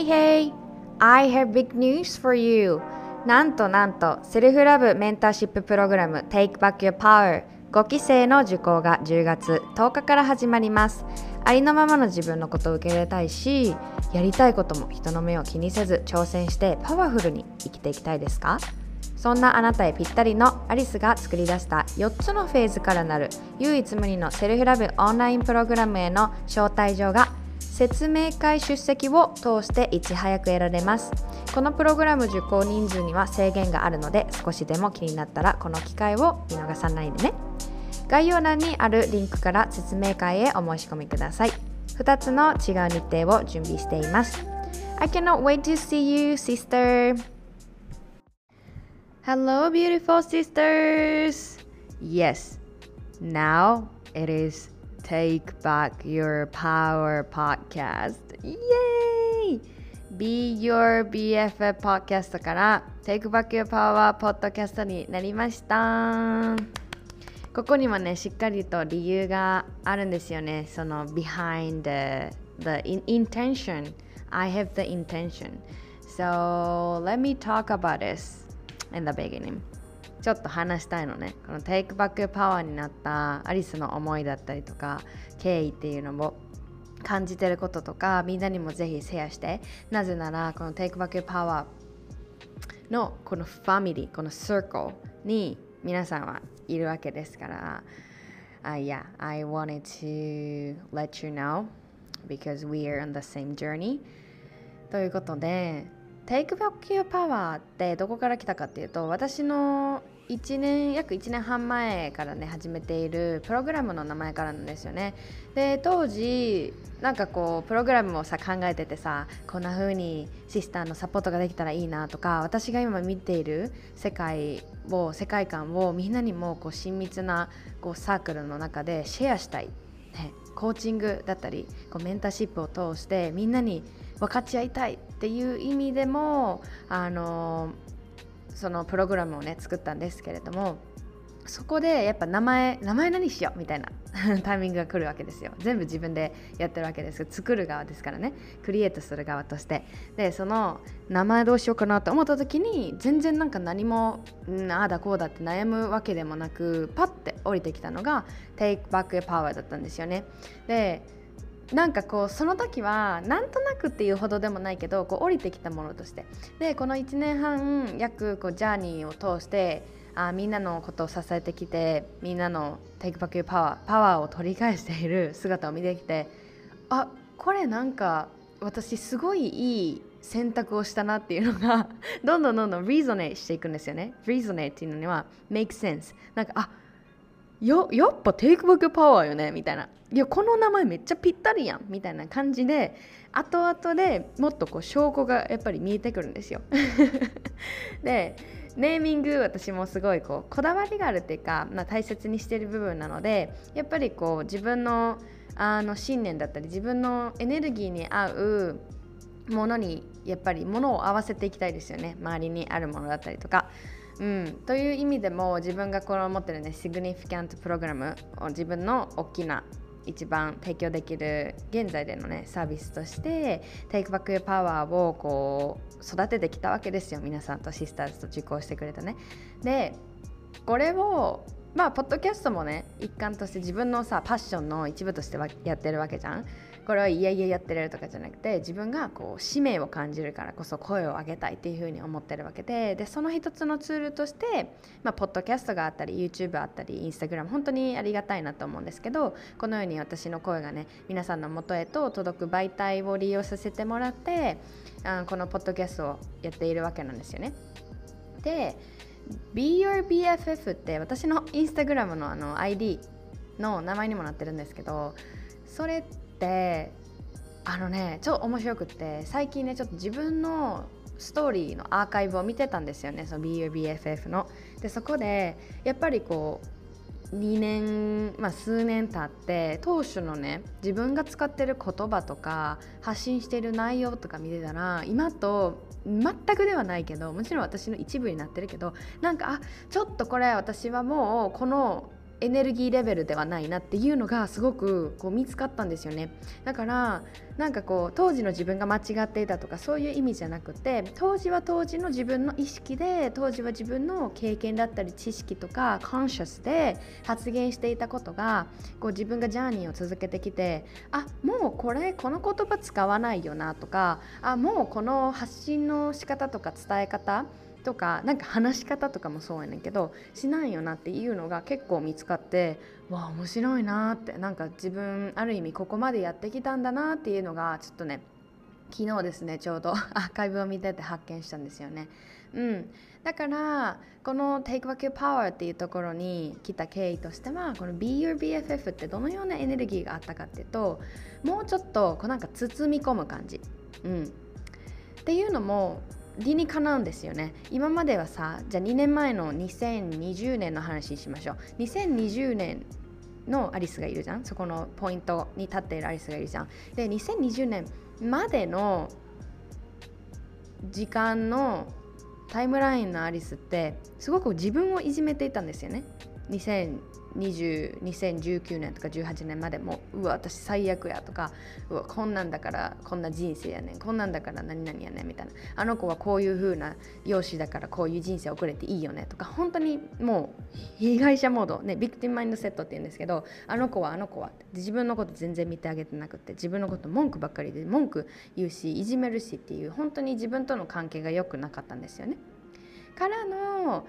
Hey hey! I have big news for you! なんとなんとセルフラブメンターシッププログラム Take Back Your Power 5期生の受講が10月10日から始まりますありのままの自分のことを受け入れたいしやりたいことも人の目を気にせず挑戦してパワフルに生きていきたいですか？そんなあなたへぴったりのアリスが作り出した4つのフェーズからなる唯一無二のセルフラブオンラインプログラムへの招待状が説明会出席を通していち早く得られます。このプログラム受講人数には制限があるので少しでも気になったらこの機会を見逃さないでね。概要欄にあるリンクから説明会へお申し込みください。2つの違う日程を準備しています。I cannot wait to see you sister. Hello beautiful sisters. Yes Now it is Take Back Your Power podcast. イエーイ !Be Your BFF podcast から Take Back Your Power podcast になりました。ここにもね、しっかりと理由があるんですよね。その behind the, the in intention. I have the intention. So let me talk about this in the beginning. ちょっと話したいのね。このテイクバックパワーになったアリスの思いだったりとか経緯っていうのも感じてることとかみんなにもぜひシェアして。なぜならこのテイクバックパワーのこのファミリーこのサークルに皆さんはいるわけですから、uh, yeah I wanted to let you know because we are on the same journey. ということで Take Back Your Power ってどこから来たかっていうと私の1年約1年半前からね始めているプログラムの名前からなんですよね。で当時なんかこうプログラムをさ考えててさこんな風にシスターのサポートができたらいいなとか私が今見ている世界を世界観をみんなにもこう親密なこうサークルの中でシェアしたい、ね、コーチングだったりこうメンターシップを通してみんなに分かち合いたいっていう意味でもあのそのプログラムをね作ったんですけれどもそこでやっぱ名前名前何しようみたいな タイミングが来るわけですよ。全部自分でやってるわけですけど作る側ですからね。クリエイトする側として。でその名前どうしようかなと思った時に全然なんか何もんああだこうだって悩むわけでもなくパッて降りてきたのが Take Back Your Power だったんですよね。でなんかこうその時はなんとなくっていうほどでもないけどこう降りてきたものとして。でこの1年半約こうジャーニーを通してあみんなのことを支えてきてみんなのテイクバックパワーパワーを取り返している姿を見てきてあこれなんか私すごいいい選択をしたなっていうのがどんどんどんどん resonate していくんですよね。resonate っていうのには make sense なんかあよやっぱテイクバックパワーよねみたいな。いやこの名前めっちゃぴったりやんみたいな感じで後々でもっとこう証拠がやっぱり見えてくるんですよ。でネーミング私もすごいこうこだわりがあるっていうか、まあ、大切にしてる部分なのでやっぱりこう自分のあの信念だったり自分のエネルギーに合うものにやっぱりものを合わせていきたいですよね。周りにあるものだったりとか。うん、という意味でも自分がこの持ってるねシグニフィキャントプログラムを自分の大きな一番提供できる現在でのねサービスとして Take Back Your Power をこう育ててきたわけですよ皆さんとシスターズと受講してくれたね。でこれをまあポッドキャストもね一環として自分のさパッションの一部としてやってるわけじゃん。これはいやいややってるとかじゃなくて自分がこう使命を感じるからこそ声を上げたいっていうふうに思ってるわけででその一つのツールとして、まあ、ポッドキャストがあったり YouTube あったり Instagram 本当にありがたいなと思うんですけどこのように私の声がね皆さんの元へと届く媒体を利用させてもらってあこのポッドキャストをやっているわけなんですよね。で Be Your BFF って私のインスタグラムのあの ID の名前にもなってるんですけどそれってあのねちょっと面白くって最近ねちょっと自分のストーリーのアーカイブを見てたんですよねその BUBFF の。でそこでやっぱりこう2年、まあ、数年経って当初のね自分が使ってる言葉とか発信してる内容とか見てたら今と全くではないけどもちろん私の一部になってるけどなんかあちょっとこれ私はもうこのエネルギーレベルではないなっていうのがすごくこう見つかったんですよね。だからなんかこう当時の自分が間違っていたとかそういう意味じゃなくて当時は当時の自分の意識で当時は自分の経験だったり知識とかコンシャスで発言していたことがこう自分がジャーニーを続けてきてあもうこれこの言葉使わないよなとかあもうこの発信の仕方とか伝え方とかなんか話し方とかもそうやねんけどしないよなっていうのが結構見つかってわあ面白いなってなんか自分ある意味ここまでやってきたんだなっていうのがちょっとね昨日ですねちょうど アーカイブを見てて発見したんですよね。うん、だからこの Take Back Your Power っていうところに来た経緯としてはこの Be Your BFF ってどのようなエネルギーがあったかっていうともうちょっとこうなんか包み込む感じ。うん、っていうのも理にかなうんですよね。今まではさじゃあ2年前の2020年の話にしましょう。2020年のアリスがいるじゃん。そこのポイントに立っているアリスがいるじゃん。で2020年までの時間のタイムラインのアリスってすごく自分をいじめていたんですよね。2019年とか18年までもうわ私最悪やとかうわこんなんだからこんな人生やねんこんなんだから何々やねんみたいなあの子はこういう風な容姿だからこういう人生送れていいよねとか本当にもう被害者モードねビクティマインドセットって言うんですけどあの子はあの子は自分のこと全然見てあげてなくて自分のこと文句ばっかりで文句言うしいじめるしっていう本当に自分との関係が良くなかったんですよね。からの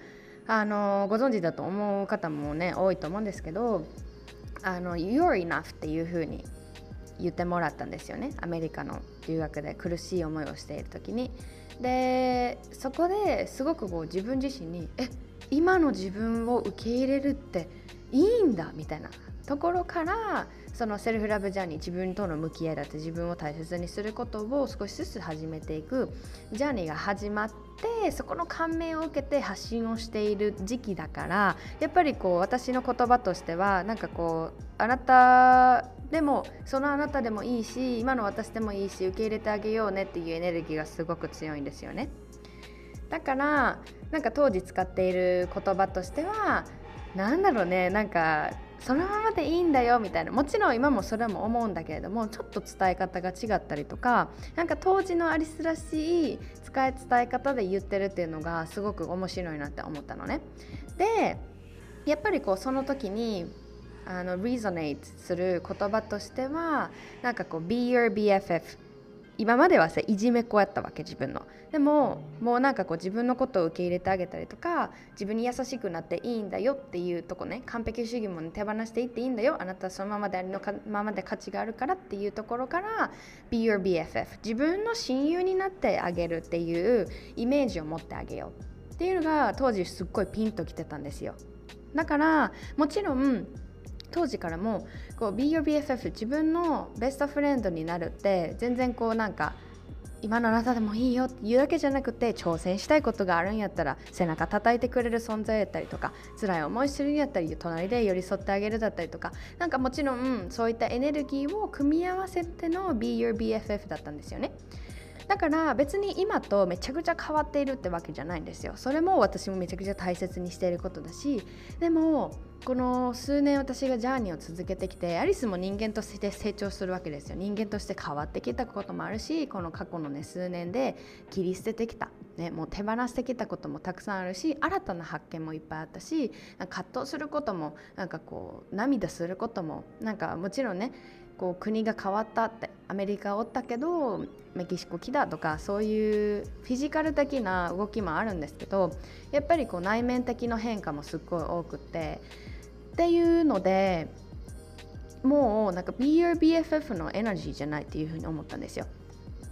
あのご存知だと思う方もね多いと思うんですけどあの You're enough っていう風に言ってもらったんですよね。アメリカの留学で苦しい思いをしている時に。でそこですごくこう自分自身にえ今の自分を受け入れるっていいんだみたいなところからそのセルフラブジャーニー自分との向き合いだって自分を大切にすることを少しずつ始めていくジャーニーが始まってそこの感銘を受けて発信をしている時期だからやっぱりこう私の言葉としてはなんかこうあなたでもそのあなたでもいいし今の私でもいいし受け入れてあげようねっていうエネルギーがすごく強いんですよね。だからなんか当時使っている言葉としては何だろうねなんかそのままでいいんだよみたいなもちろん今もそれも思うんだけれどもちょっと伝え方が違ったりとかなんか当時のアリスらしい使い伝え方で言ってるっていうのがすごく面白いなって思ったのね。でやっぱりこうその時にあの resonate する言葉としてはなんかこう be your BFF 今まではさいじめっ子やったわけ自分の。でももうなんかこう自分のことを受け入れてあげたりとか自分に優しくなっていいんだよっていうとこね完璧主義も、ね、手放していっていいんだよ。あなたはそのままでありのままで価値があるからっていうところから Be your BFF 自分の親友になってあげるっていうイメージを持ってあげよう。っていうのが当時すっごいピンときてたんですよ。だからもちろん当時からもこう Be Your BFF 自分のベストフレンドになるって全然こうなんか今のあなたでもいいよって言うだけじゃなくて挑戦したいことがあるんやったら背中叩いてくれる存在やったりとか辛い思いするんやったり隣で寄り添ってあげるだったりとかなんかもちろんそういったエネルギーを組み合わせての Be Your BFF だったんですよね。だから別に今とめちゃくちゃ変わっているってわけじゃないんですよそれも私もめちゃくちゃ大切にしていることだしでもこの数年私がジャーニーを続けてきてアリスも人間として成長するわけですよ。人間として変わってきたこともあるしこの過去のね数年で切り捨ててきた、ね、もう手放してきたこともたくさんあるし新たな発見もいっぱいあったし葛藤することもなんかこう涙することもなんかもちろんねこう国が変わったってアメリカおったけどメキシコ来たとかそういうフィジカル的な動きもあるんですけどやっぱりこう内面的な変化もすっごい多くってっていうのでもうなんか BUBFF のエナジーじゃないっていうふうに思ったんですよ。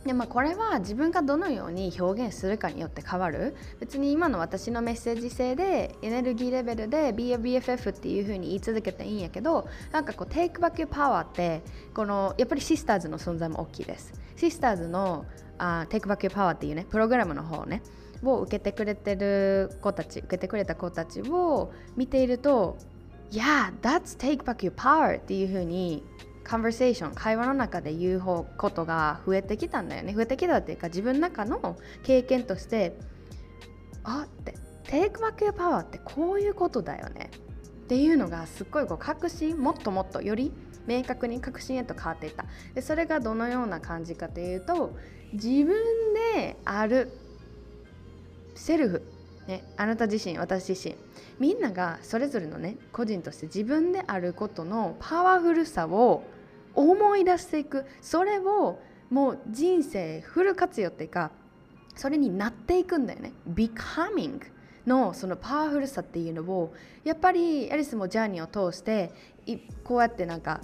でまあ、これは自分がどのように表現するかによって変わる別に今の私のメッセージ性でエネルギーレベルで BFF っていう風に言い続けていいんやけどなんかこう Take Back Your Power ってこのやっぱりシスターズの存在も大きいですシスターズのあ Take Back Your Power っていうねプログラムの方ねを受けてくれてる子たち受けてくれた子たちを見ていると Yeah, that's take back your power っていう風にカンバーセーション会話の中で言うことが増えてきたんだよね。増えてきたっていうか自分の中の経験としてあって Take back your power ってこういうことだよね。っていうのがすっごいこう確信もっともっとより明確に確信へと変わっていった。でそれがどのような感じかというと自分であるセルフ、ね、あなた自身私自身。みんながそれぞれのね個人として自分であることのパワフルさを思い出していく。それをもう人生フル活用っていうかそれになっていくんだよね。becoming のそのパワフルさっていうのをやっぱりアリスもジャーニーを通してこうやってなんか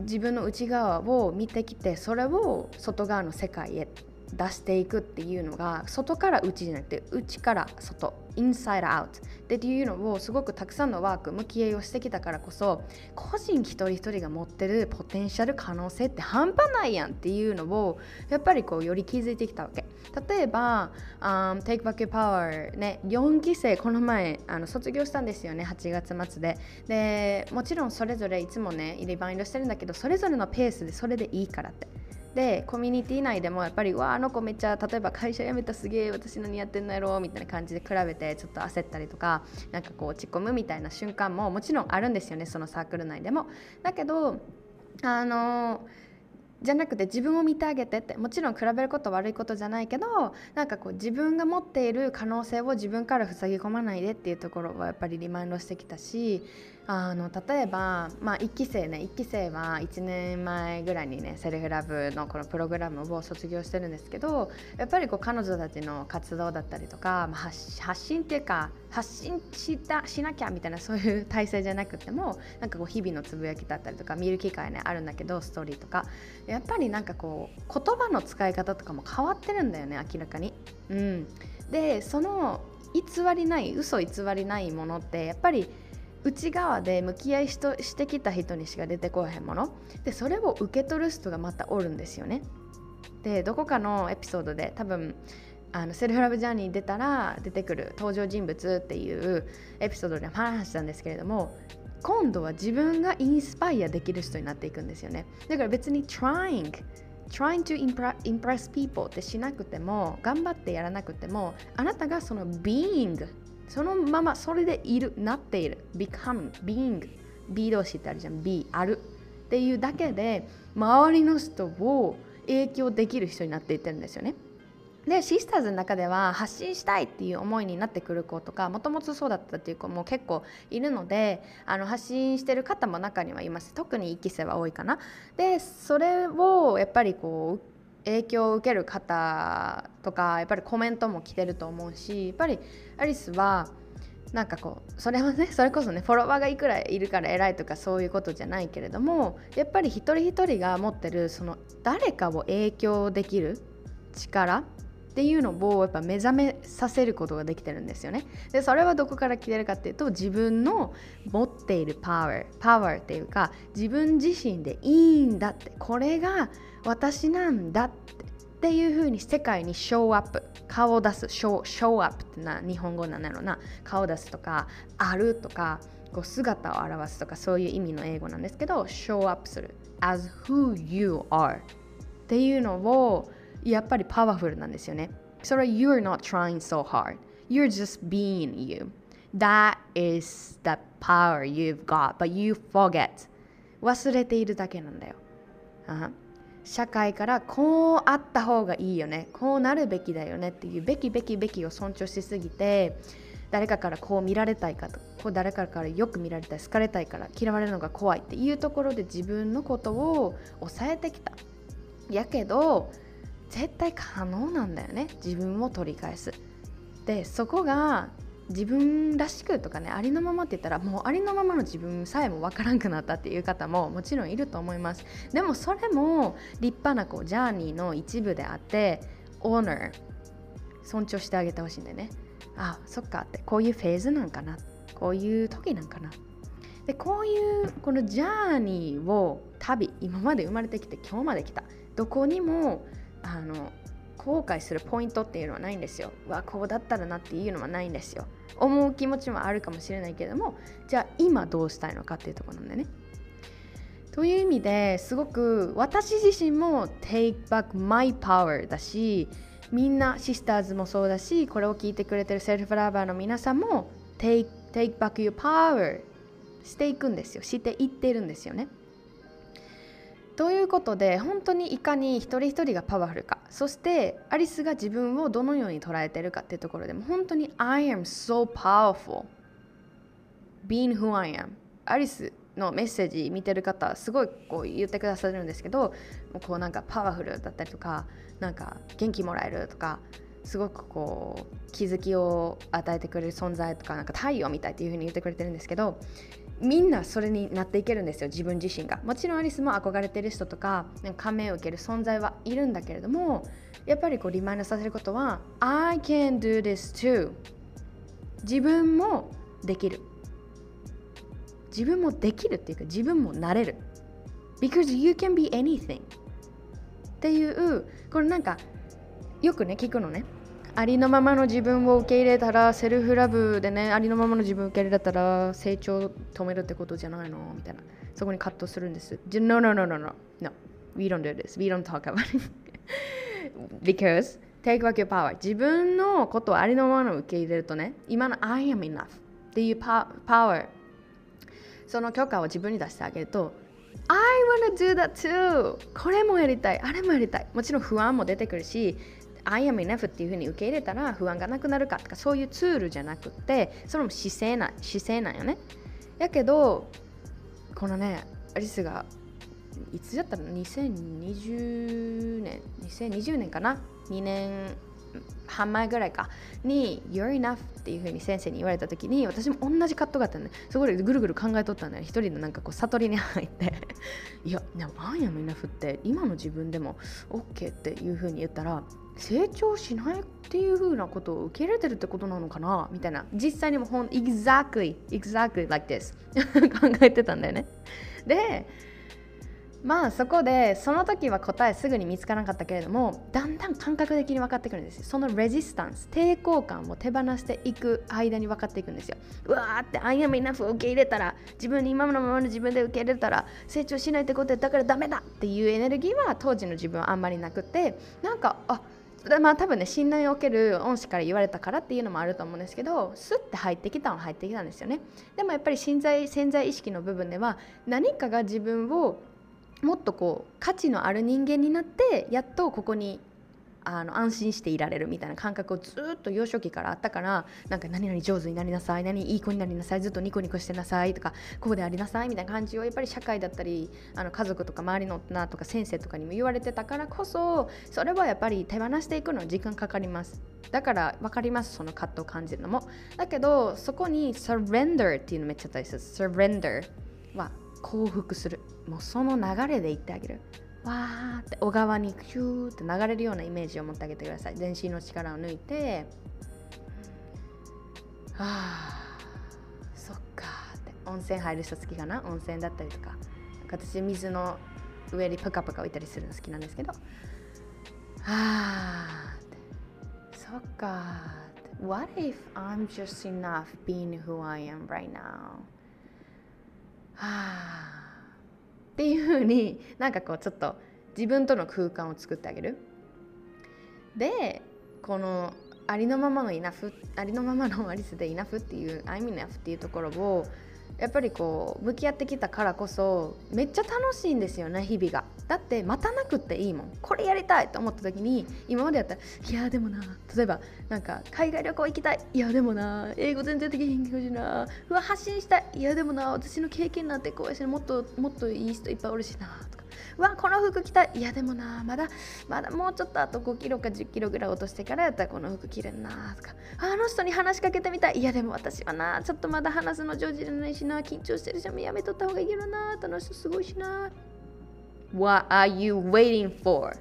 自分の内側を見てきてそれを外側の世界へ出していくっていうのが外から内じゃなくて内から外インサイドアウトでっていうのをすごくたくさんのワーク向き合いをしてきたからこそ個人一人一人が持ってるポテンシャル可能性って半端ないやんっていうのをやっぱりこうより気づいてきたわけ。例えば、um, Take Back Your Power ね4期生この前あの卒業したんですよね8月末で。でもちろんそれぞれいつもねリバインドしてるんだけどそれぞれのペースでそれでいいからって。でコミュニティ内でもやっぱりわあの子めっちゃ例えば会社辞めたすげえ私何やってんのやろみたいな感じで比べてちょっと焦ったりとかなんかこう落ち込むみたいな瞬間ももちろんあるんですよねそのサークル内でも。だけどあのじゃなくて自分を見てあげてってもちろん比べること悪いことじゃないけどなんかこう自分が持っている可能性を自分から塞ぎ込まないでっていうところはやっぱりリマインドしてきたしあの例えば、まあ、1期生ね1期生は1年前ぐらいにねセルフラブのこのプログラムを卒業してるんですけどやっぱりこう彼女たちの活動だったりとか、まあ、発信っていうか発信したしなきゃみたいなそういう体制じゃなくてもなんかこう日々のつぶやきだったりとか見る機会ねあるんだけどストーリーとかやっぱりなんかこう言葉の使い方とかも変わってるんだよね明らかに。うん、でその偽りない嘘偽りないものってやっぱり内側で向き合いしとしてきた人にしか出てこへんものでそれを受け取る人がまたおるんですよね。でどこかのエピソードで多分あのセルフラブジャーニー出たら出てくる登場人物っていうエピソードで話したんですけれども今度は自分がインスパイアできる人になっていくんですよねだから別に trying trying to impress people ってしなくても頑張ってやらなくてもあなたがその being そのままそれでいるなっている。become being B 動詞ってあるじゃん。B ある。っていうだけで周りの人を影響できる人になっていってるんですよね。でシスターズの中では発信したいっていう思いになってくる子とかもともとそうだったっていう子も結構いるのであの発信してる方も中にはいます。特に1期生は多いかな。でそれをやっぱりこう影響を受ける方とかやっぱりコメントも来てると思うしやっぱりアリスはなんかこうそれはね それこそねフォロワーがいくらいるから偉いとかそういうことじゃないけれどもやっぱり一人一人が持ってるその誰かを影響できる力っていうのをやっぱ目覚めさせることができてるんですよね。でそれはどこから来てるかっていうと自分の持っているパワーパワーっていうか自分自身でいいんだって。これが私なんだって。いう風に世界にショーアップ。顔を出す。ショーショーアップってな日本語なんだろうな。顔を出すとかあるとかこう姿を表すとかそういう意味の英語なんですけどショーアップする。as who you are っていうのをやっぱりパワフルなんですよね。それは you're not trying so hard. You're just being you. That is the power you've got but you forget. 忘れているだけなんだよ、uh 社会からこうあった方がいいよね。こうなるべきだよねっていうべきべきべきを尊重しすぎて誰かからこう見られたいかとこう誰かからよく見られたい好かれたいから嫌われるのが怖いっていうところで自分のことを抑えてきた。やけど絶対可能なんだよね。自分を取り返す。でそこが自分らしくとかねありのままって言ったらもうありのままの自分さえもわからんくなったっていう方ももちろんいると思います。でもそれも立派なこうジャーニーの一部であってオーナー尊重してあげてほしいんでね。あそっかってこういうフェーズなんかな。こういう時なんかな。でこういうこのジャーニーを旅今まで生まれてきて今日まで来た。どこにもあの後悔するポイントっていうのはないんですよ。わこうだったらなっていうのはないんですよ。思う気持ちもあるかもしれないけれどもじゃあ今どうしたいのかっていうところなんでね。という意味ですごく私自身も Take back my power だしみんなシスターズもそうだしこれを聞いてくれてるセルフラバーの皆さんも Take, take back your power していくんですよしていってるんですよね。ということで本当にいかに一人一人がパワフルかそしてアリスが自分をどのように捉えてるかっていうところでも本当に I am so powerful being who I am. アリスのメッセージ見てる方すごいこう言ってくださるんですけどこうなんかパワフルだったりとかなんか元気もらえるとかすごくこう気づきを与えてくれる存在とかなんか太陽みたいっていう風に言ってくれてるんですけどみんなそれになっていけるんですよ自分自身が。もちろんアリスも憧れてる人とか感銘を受ける存在はいるんだけれどもやっぱりこうリマインドさせることは I can do this too. 自分もできる。自分もできるっていうか自分もなれる。Because you can be anything. っていうこれなんかよくね聞くのね。ありのままの自分を受け入れたらセルフラブでねありのままの自分を受け入れたら成長を止めるってことじゃないの？みたいな。そこに葛藤するんです。No no no no no no. We don't do this. We don't talk about it. Because take back your power. 自分のことをありのままの受け入れるとね今の I am enough. っていうパワーその許可を自分に出してあげると I wanna do that too. これもやりたい。あれもやりたい。もちろん不安も出てくるし I am enough っていうふうに受け入れたら不安がなくなるかとかそういうツールじゃなくてそれも姿勢な姿勢なんよね。やけどこのねアリスがいつだったら2020年2020年かな？2年半前ぐらいか。に「You're enough」っていうふうに先生に言われた時に私も同じ葛藤があったんでそこでぐるぐる考えとったんだよ一人のなんかこう悟りに入って。いやでも「I am enough」って今の自分でも OK っていうふうに言ったら成長しないっていうふうなことを受け入れてるってことなのかな？みたいな。実際にもほん exactly exactly like this 考えてたんだよね。でまあそこでその時は答えすぐに見つからなかったけれどもだんだん感覚的に分かってくるんですよ。そのレジスタンス抵抗感を手放していく間に分かっていくんですよ。うわーって I am enough を受け入れたら自分に今のままの自分で受け入れたら成長しないってことでだからダメだっていうエネルギーは当時の自分はあんまりなくてなんかあまあ多分ね信頼を受ける恩師から言われたからっていうのもあると思うんですけどスッて入ってきたの入ってきたんですよね。でもやっぱり潜在潜在意識の部分では何かが自分をもっとこう価値のある人間になってやっとここにあの安心していられるみたいな感覚をずっと幼少期からあったからなんか何々上手になりなさい何いい子になりなさいずっとニコニコしてなさいとかこうでありなさいみたいな感じをやっぱり社会だったりあの家族とか周りの大人とか先生とかにも言われてたからこそそれはやっぱり手放していくのは時間かかります。だから分かりますその葛藤を感じるのも。だけどそこに surrender っていうのめっちゃ大切。surrender は降伏する。もうその流れで言ってあげる。わーって小川にヒューって流れるようなイメージを持ってあげてください。全身の力を抜いて。はあそっかって。温泉入る人好きかな？温泉だったりとか。私水の上にプカプカ浮いたりするの好きなんですけど。はあって。そっかって。What if I'm just enough being who I am right now? はあっていうふうになんかこうちょっと自分との空間を作ってあげる。でこのありのままのイナフありのままのアリスでイナフっていう I'm enough っていうところをやっぱりこう向き合ってきたからこそめっちゃ楽しいんですよね日々が。だって待たなくていいもん。これやりたいと思った時に今までやったらいやでもな例えばなんか海外旅行行きたい。いやでもな英語全然できへんけどなうわ発信したい。いやでもな私の経験なんてこうやしもっともっといい人いっぱいおるしなとか。わこの服着たいやでもなまだまだもうちょっとあと5キロか10キロぐらい落としてからやったらこの服着れるなとかあの人に話しかけてみたいいやでも私はなちょっとまだ話すの上手じゃないしな緊張してるしやめとった方がいいよな楽しそうすごいしな What are you waiting for?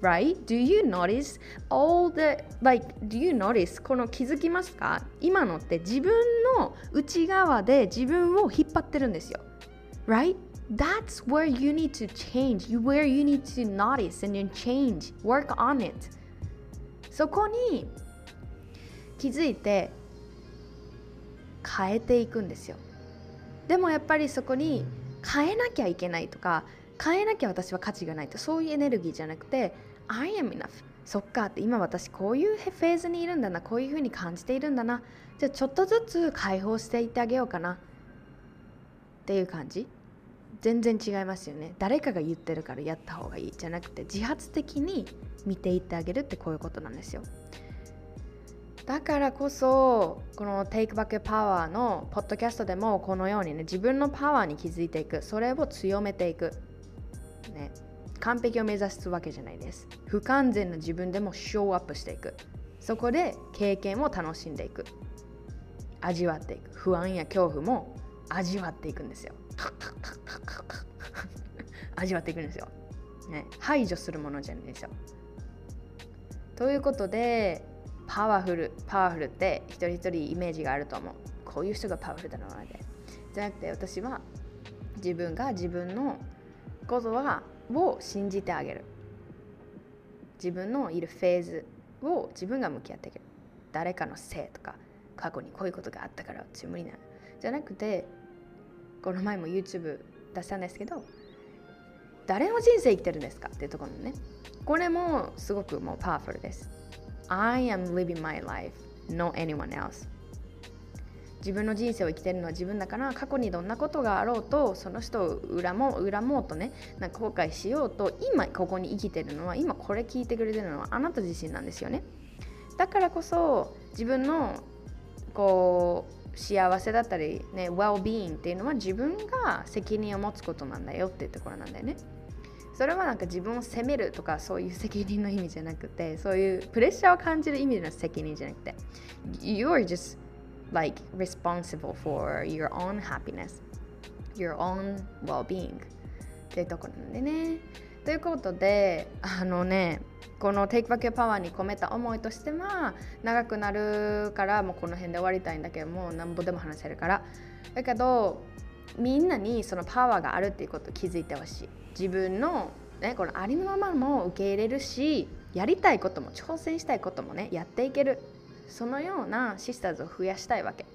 right? Do you notice all the like do you notice この気づきますか？今のって自分の内側で自分を引っ張ってるんですよ right? That's where you need to change. Where you need to notice and then change. Work on it. そこに気づいて変えていくんですよ。でもやっぱりそこに変えなきゃいけないとか変えなきゃ私は価値がないとそういうエネルギーじゃなくて I am enough. そっかって今私こういうフェーズにいるんだなこういうふうに感じているんだな。じゃあちょっとずつ解放していってあげようかな。っていう感じ。全然違いますよね。誰かが言ってるからやった方がいいじゃなくて自発的に見ていってあげるってこういうことなんですよ。だからこそこの Take Back Power のポッドキャストでもこのようにね自分のパワーに気づいていく。それを強めていく。ね。完璧を目指すわけじゃないです。不完全な自分でもショーアップしていく。そこで経験を楽しんでいく。味わっていく。不安や恐怖も味わっていくんですよ。味わっていくんですよ、ね、排除するものじゃないですよ。ということでパワフルパワフルって一人一人イメージがあると思う。こういう人がパワフルだなって。じゃなくて私は自分が自分のことはを信じてあげる。自分のいるフェーズを自分が向き合ってあげる。誰かのせいとか過去にこういうことがあったから私無理な。のじゃなくてこの前も YouTube 出したんですけど誰の人生生きてるんですか？っていうところのね。これもすごくもうパワフルです。I am living my life no anyone else. 自分の人生を生きてるのは自分だから過去にどんなことがあろうとその人を恨もう恨もうとねなんか後悔しようと今ここに生きてるのは今これ聞いてくれてるのはあなた自身なんですよね。だからこそ自分のこう幸せだったりね well-being っていうのは自分が責任を持つことなんだよっていうところなんだよね。それはなんか自分を責めるとかそういう責任の意味じゃなくてそういうプレッシャーを感じる意味での責任じゃなくて You are just like responsible for your own happiness your own well-being っていうところなんでね。ということであのねこの Take Back Your Power に込めた思いとしては長くなるからもうこの辺で終わりたいんだけどもなんぼでも話せるから。だけどみんなにそのパワーがあるっていうことを気づいてほしい。自分のね、このありのままも受け入れるしやりたいことも挑戦したいこともねやっていける。そのようなシスターズを増やしたいわけ。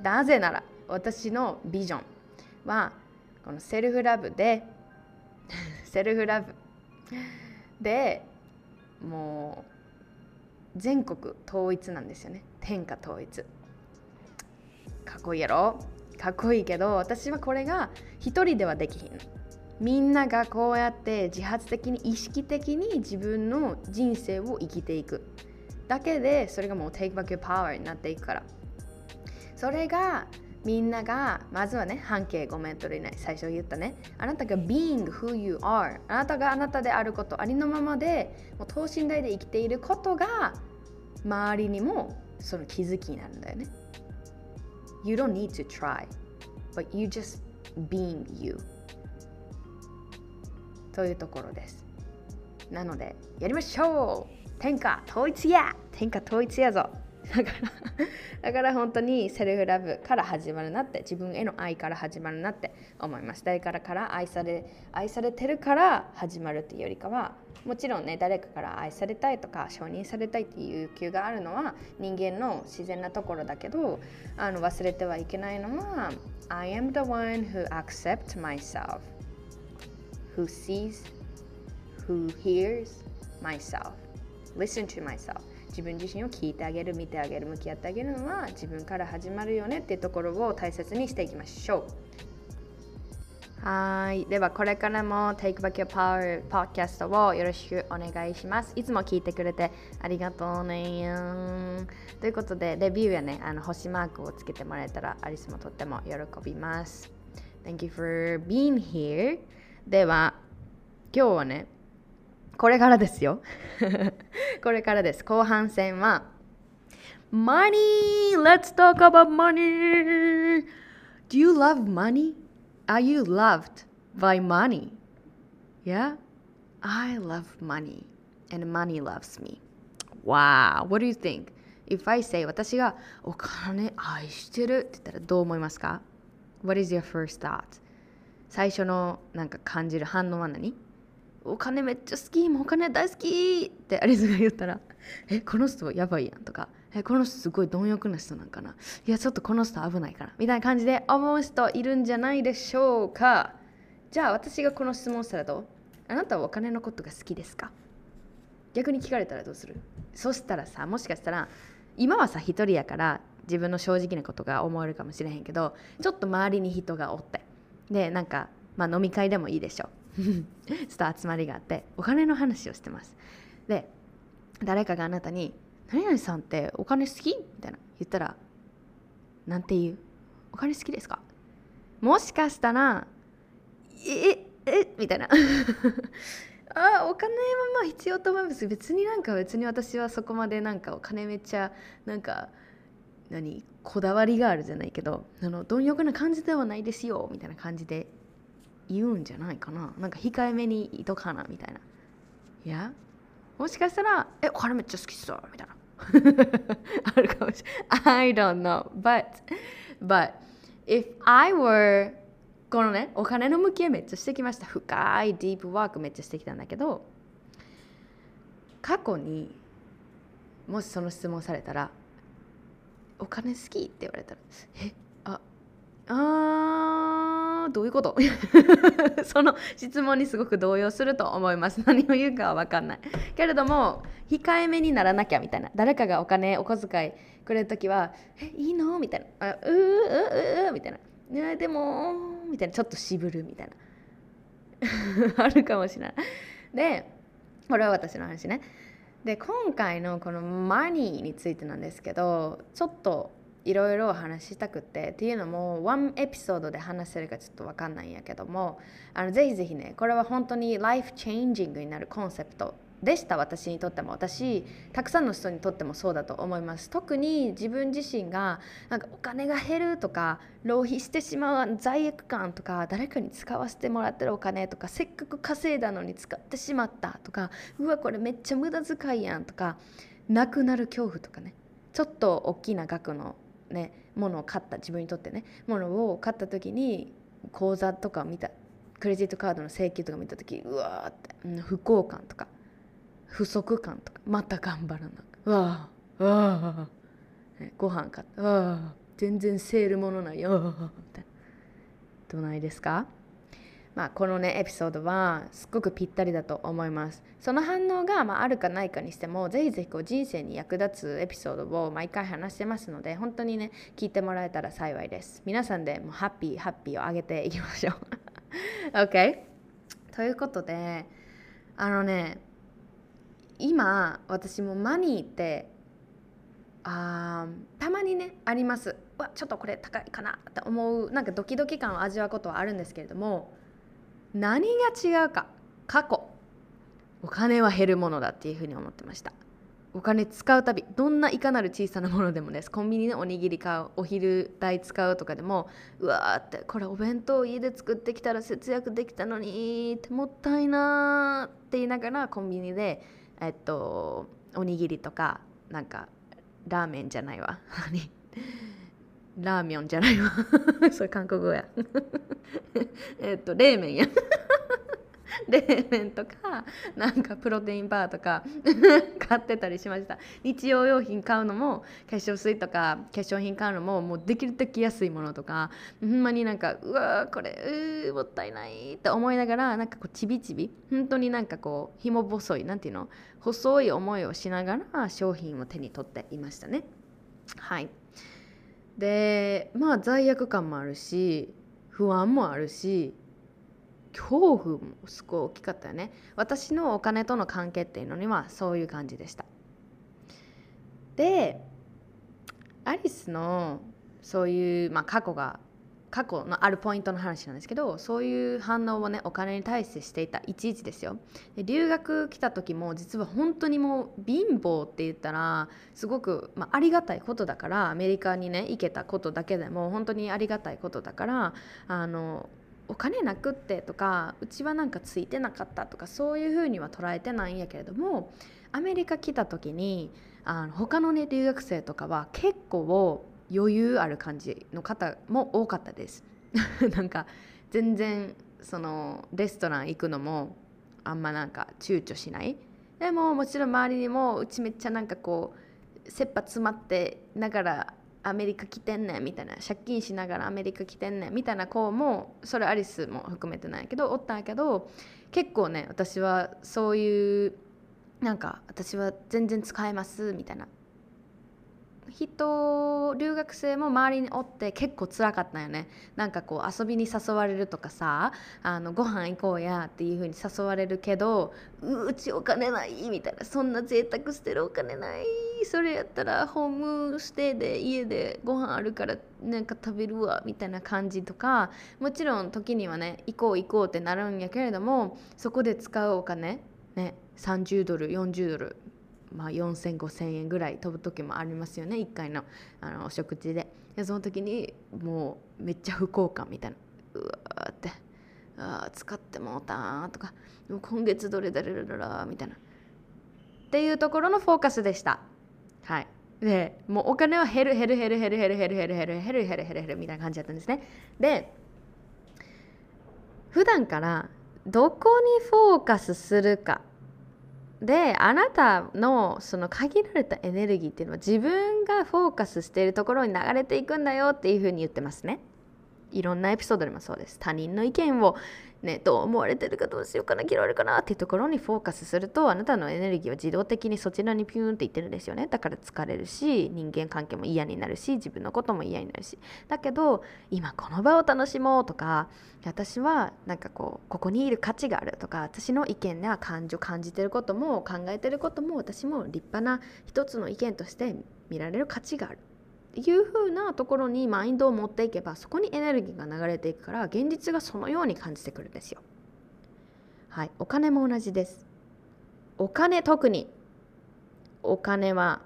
なぜなら私のビジョンはこのセルフラブで セルフラブ。でもう全国統一なんですよね。天下統一。かっこいいやろ？かっこいいけど私はこれが一人ではできひん。みんながこうやって自発的に意識的に自分の人生を生きていく。だけでそれがもう take back your power になっていくから。それがみんながまずはね半径5メートル以内最初言ったね。あなたが being who you are あなたがあなたであることありのままでもう等身大で生きていることが周りにもその気づきになるんだよね。You don't need to try but you just being you というところです。なのでやりましょう。天下統一や！天下統一やぞ！だからだから本当にセルフラブから始まるなって自分への愛から始まるなって思います。誰からから愛され愛されてるから始まるっていうよりかはもちろんね誰かから愛されたいとか承認されたいっていう欲求があるのは人間の自然なところだけどあの忘れてはいけないのは I am the one who accepts myself who sees who hears myself listen to myself. 自分自身を聞いてあげる見てあげる向き合ってあげるのは自分から始まるよねっていうところを大切にしていきましょう。はい。ではこれからも Take Back Your Power Podcast をよろしくお願いします。いつも聞いてくれてありがとうね。ということでレビューやねあの星マークをつけてもらえたらアリスもとっても喜びます。Thank you for being here では今日はねこれからですよこれからです後半戦は Money! Let's talk about money! Do you love money? Are you loved by money? Yeah? I love money and money loves me. Wow! What do you think? If I say 私がお金愛してるって言ったらどう思いますか What is your first thought? 最初のなんか感じる反応は何お金めっちゃ好きもうお金大好きってアリスが言ったらえこの人やばいやんとかえこの人すごい貪欲な人なんかな。いやちょっとこの人危ないかなみたいな感じで思う人いるんじゃないでしょうか。じゃあ私がこの質問したらどう？あなたはお金のことが好きですか？逆に聞かれたらどうする？そしたらさもしかしたら今はさ一人やから自分の正直なことが思えるかもしれへんけどちょっと周りに人がおってでなんか、まあ、飲み会でもいいでしょう。ちょっと集まりがあってお金の話をしてます。で誰かがあなたに何々さんってお金好き？みたいな言ったらなんて言うお金好きですかもしかしたらええみたいな。あお金はまあ必要と思います。別になんか別に私はそこまでなんかお金めっちゃなんか何？こだわりがあるじゃないけどあの貪欲な感じではないですよ。みたいな感じで言うんじゃないかな。なんか控えめにいとかなみたいな。いやもしかしたらえお金めっちゃ好きっすよみたいな。あるかもしれない I don't know. But but if I were このねお金の向き合いめっちゃしてきました。深いディープワークめっちゃしてきたんだけど過去にもしその質問されたら「お金好き?」って言われたら「えああー。どういうこと？その質問にすごく動揺すると思います。何を言うかは分かんない。けれども控えめにならなきゃみたいな。誰かがお金お小遣いくれる時は「えいいの?」みたいな「あうーうーうー」みたいな「ねでも」みたいな。ちょっと渋るみたいな。あるかもしれない。でこれは私の話ね。で今回のこのマニーについてなんですけどちょっといろいろ話したくてっていうのもワンエピソードで話せるかちょっと分かんないんやけどもあのぜひぜひねこれは本当にライフチェンジングになるコンセプトでした私にとっても。私たくさんの人にとってもそうだと思います。特に自分自身がなんかお金が減るとか浪費してしまう罪悪感とか誰かに使わせてもらってるお金とかせっかく稼いだのに使ってしまったとかうわこれめっちゃ無駄遣いやんとかなくなる恐怖とかね。ちょっと大きな額のねものを買った自分にとってね。ものを買った時に口座とかを見たクレジットカードの請求とか見た時うわーって、うん、不幸感とか不足感とかまた頑張らなうわあわあご飯買った。わあ全然セールものないよみたいなどないですか？まあ、このねエピソードはすっごくぴったりだと思います。その反応が、まあ、あるかないかにしてもぜひぜひこう人生に役立つエピソードを毎回話してますので本当にね聞いてもらえたら幸いです。皆さんでもうハッピーハッピーを上げていきましょう。OK ということであのね今私もマニーってあたまにねあります。わちょっとこれ高いかなって思うなんかドキドキ感を味わうことはあるんですけれども何が違うか？過去。お金は減るものだっていうふうに思ってました。お金使うたびどんないかなる小さなものでもです。コンビニでおにぎり買うお昼代使うとかでもうわーってこれお弁当家で作ってきたら節約できたのにってもったいなって言いながらコンビニでえっとおにぎりとかなんかラーメンじゃないわ。ラーメンじゃないわ。それ韓国語や。えっと冷麺や。冷麺とかなんかプロテインバーとか買ってたりしました。日用用品買うのも化粧水とか化粧品買うのももうできるだけ安いものとかほんまになんかうわこれうもったいないって思いながらなんかこうちびちび本当になんかこう紐細いなんていうの？細い思いをしながら商品を手に取っていましたね。はい。でまあ罪悪感もあるし不安もあるし恐怖もすごい大きかったよね。私のお金との関係っていうのにはそういう感じでした。でアリスのそういう、まあ、過去が過去のあるポイントの話なんですけどそういう反応をねお金に対してしていたいちいちですよ。で留学来た時も実は本当にもう貧乏って言ったらすごく、まあ、ありがたいことだからアメリカにね行けたことだけでも本当にありがたいことだからあのお金なくってとかうちはなんかついてなかったとかそういうふうには捉えてないんやけれどもアメリカ来た時にあの他のね留学生とかは結構余裕ある感じの方も多かったです。なんか全然そのレストラン行くのもあんまなんか躊躇しない。でももちろん周りにもうちめっちゃなんかこう切羽詰まってながらアメリカ来てんねんみたいな借金しながらアメリカ来てんねんみたいな子もそれアリスも含めてないけどおったんやけど結構ね私はそういうなんか私は全然使えますみたいな人留学生も周りにおって結構辛かったよね。なんかこう遊びに誘われるとかさあのご飯行こうやっていう風に誘われるけどうちお金ないみたいな。そんな贅沢してるお金ない。それやったらホームステイで家でご飯あるからなんか食べるわみたいな感じとかもちろん時にはね行こう行こうってなるんやけれどもそこで使うお金ね30ドル40ドルまあ、40005000円ぐらい飛ぶ時もありますよね。1回のあのお食事で。でその時にもうめっちゃ不幸感みたいな。うわーって。あ使ってもうたとか。もう今月どれだれだらみたいな。っていうところのフォーカスでした。はい。でもうお金は減る減る減る減る減る減る減る減る減る減る減る減るみたいな感じだったんですね。で普段からどこにフォーカスするかであなたのその限られたエネルギーっていうのは自分がフォーカスしているところに流れていくんだよっていうふうに言ってますね。いろんなエピソードでもそうです。他人の意見をね、どう思われてるかどうしようかな、嫌われるかなっていうところにフォーカスすると、あなたのエネルギーは自動的にそちらにピューンっていってるんですよね。だから疲れるし、人間関係も嫌になるし、自分のことも嫌になるし。だけど、今この場を楽しもうとか、私はなんかこう、ここにいる価値があるとか、私の意見では感情、感じてることも考えてることも、私も立派な一つの意見として見られる価値がある。いうふうなところにマインドを持っていけばそこにエネルギーが流れていくから現実がそのように感じてくるんですよ。はい、お金も同じです。お金特に。お金は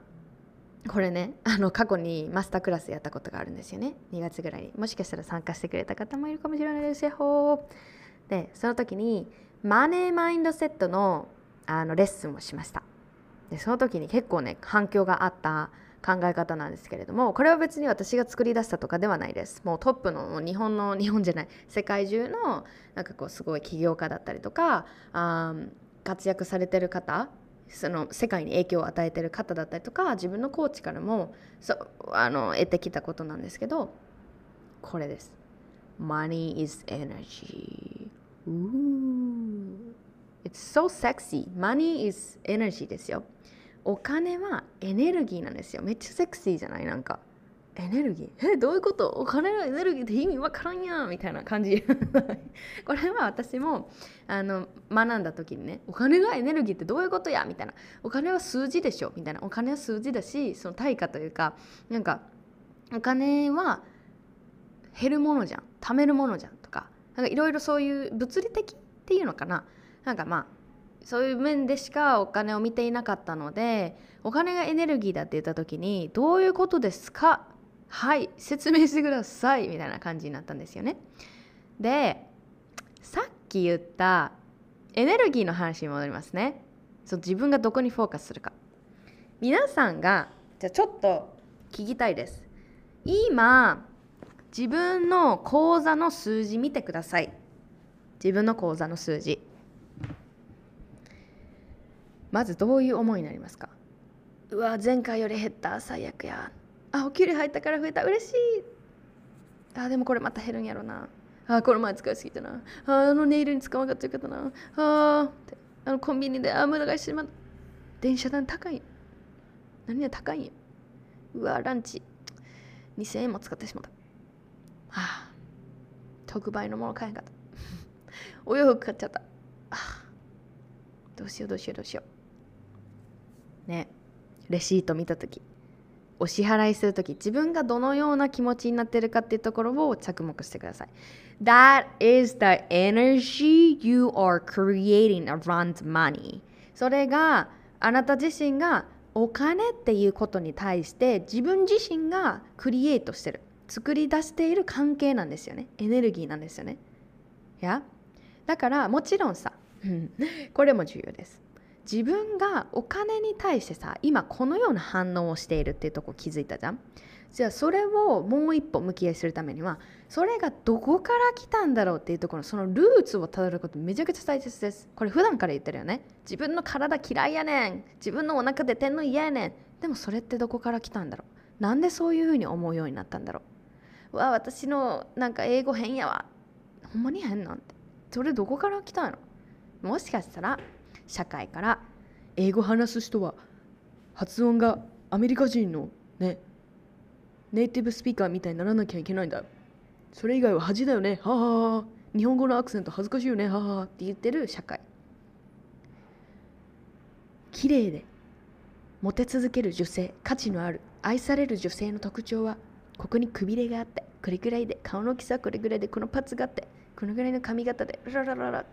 これね あの過去にマスタークラスやったことがあるんですよね。2月ぐらいに。もしかしたら参加してくれた方もいるかもしれないですよ。でその時にマネーマインドセットのあのレッスンをしました。でその時に結構ね反響があった考え方なんですけれどもこれは別に私が作り出したとかではないです。もうトップの日本の 日本じゃない世界中のなんかこうすごい起業家だったりとかあ活躍されてる方その世界に影響を与えてる方だったりとか自分のコーチからもそあの得てきたことなんですけどこれです。Money is energy. It's so sexy. Money is energy ですよ。お金はエネルギーなんですよ。めっちゃセクシーじゃない？なんか。エネルギー？えどういうこと？お金はエネルギーって意味わからんやん。みたいな感じ。これは私もあの学んだ時にね。お金がエネルギーってどういうことや？みたいな。お金は数字でしょ？みたいな。お金は数字だしその対価というかなんかお金は減るものじゃん。貯めるものじゃんとかいろいろそういう物理的っていうのかな。なんかまあそういう面でしかお金を見ていなかったのでお金がエネルギーだって言った時にどういうことですか？はい説明してくださいみたいな感じになったんですよね。でさっき言ったエネルギーの話に戻りますね。そう自分がどこにフォーカスするか。皆さんがじゃあちょっと聞きたいです。今自分の口座の数字見てください。自分の口座の数字。まずどういう思いになりますか？うわ前回より減った。最悪や。あお給料入ったから増えた。嬉しい。あでもこれまた減るんやろな。あこの前使いすぎたな。ああのネイルに使わなかったよかったな。ああのコンビニであ無駄買いしてしまった電車代高い。何が高いんや。うわランチ。2000円も使ってしまった。あ特売のもの買えんかった。お洋服買っちゃった。あどうしようどうしようどうしようねレシート見た時お支払いするとき自分がどのような気持ちになってるかっていうところを着目してください。That is the energy you are creating around money. それがあなた自身がお金っていうことに対して自分自身がクリエイトしてる作り出している関係なんですよね。エネルギーなんですよね。いやだからもちろんさこれも重要です。自分がお金に対してさ今このような反応をしているっていうとこ気づいたじゃん。じゃあそれをもう一歩向き合いするためにはそれがどこから来たんだろうっていうところそのルーツをたどることめちゃくちゃ大切です。これ普段から言ってるよね。自分の体嫌いやねん。自分のお腹出てんの嫌やねん。でもそれってどこから来たんだろう。なんでそういうふうに思うようになったんだろう。わ私のなんか英語変やわ。ほんまに変なんて。それどこから来たの？もしかしたら社会から英語話す人は発音がアメリカ人のねネイティブスピーカーみたいにならなきゃいけないんだ。それ以外は恥だよね。ははは日本語のアクセント恥ずかしいよね。ははって言ってる社会。綺麗でモテ続ける女性価値のある愛される女性の特徴はここにくびれがあってこれぐらいで顔の大きさはこれぐらいでこのパーツがあってこのぐらいの髪型でララララ。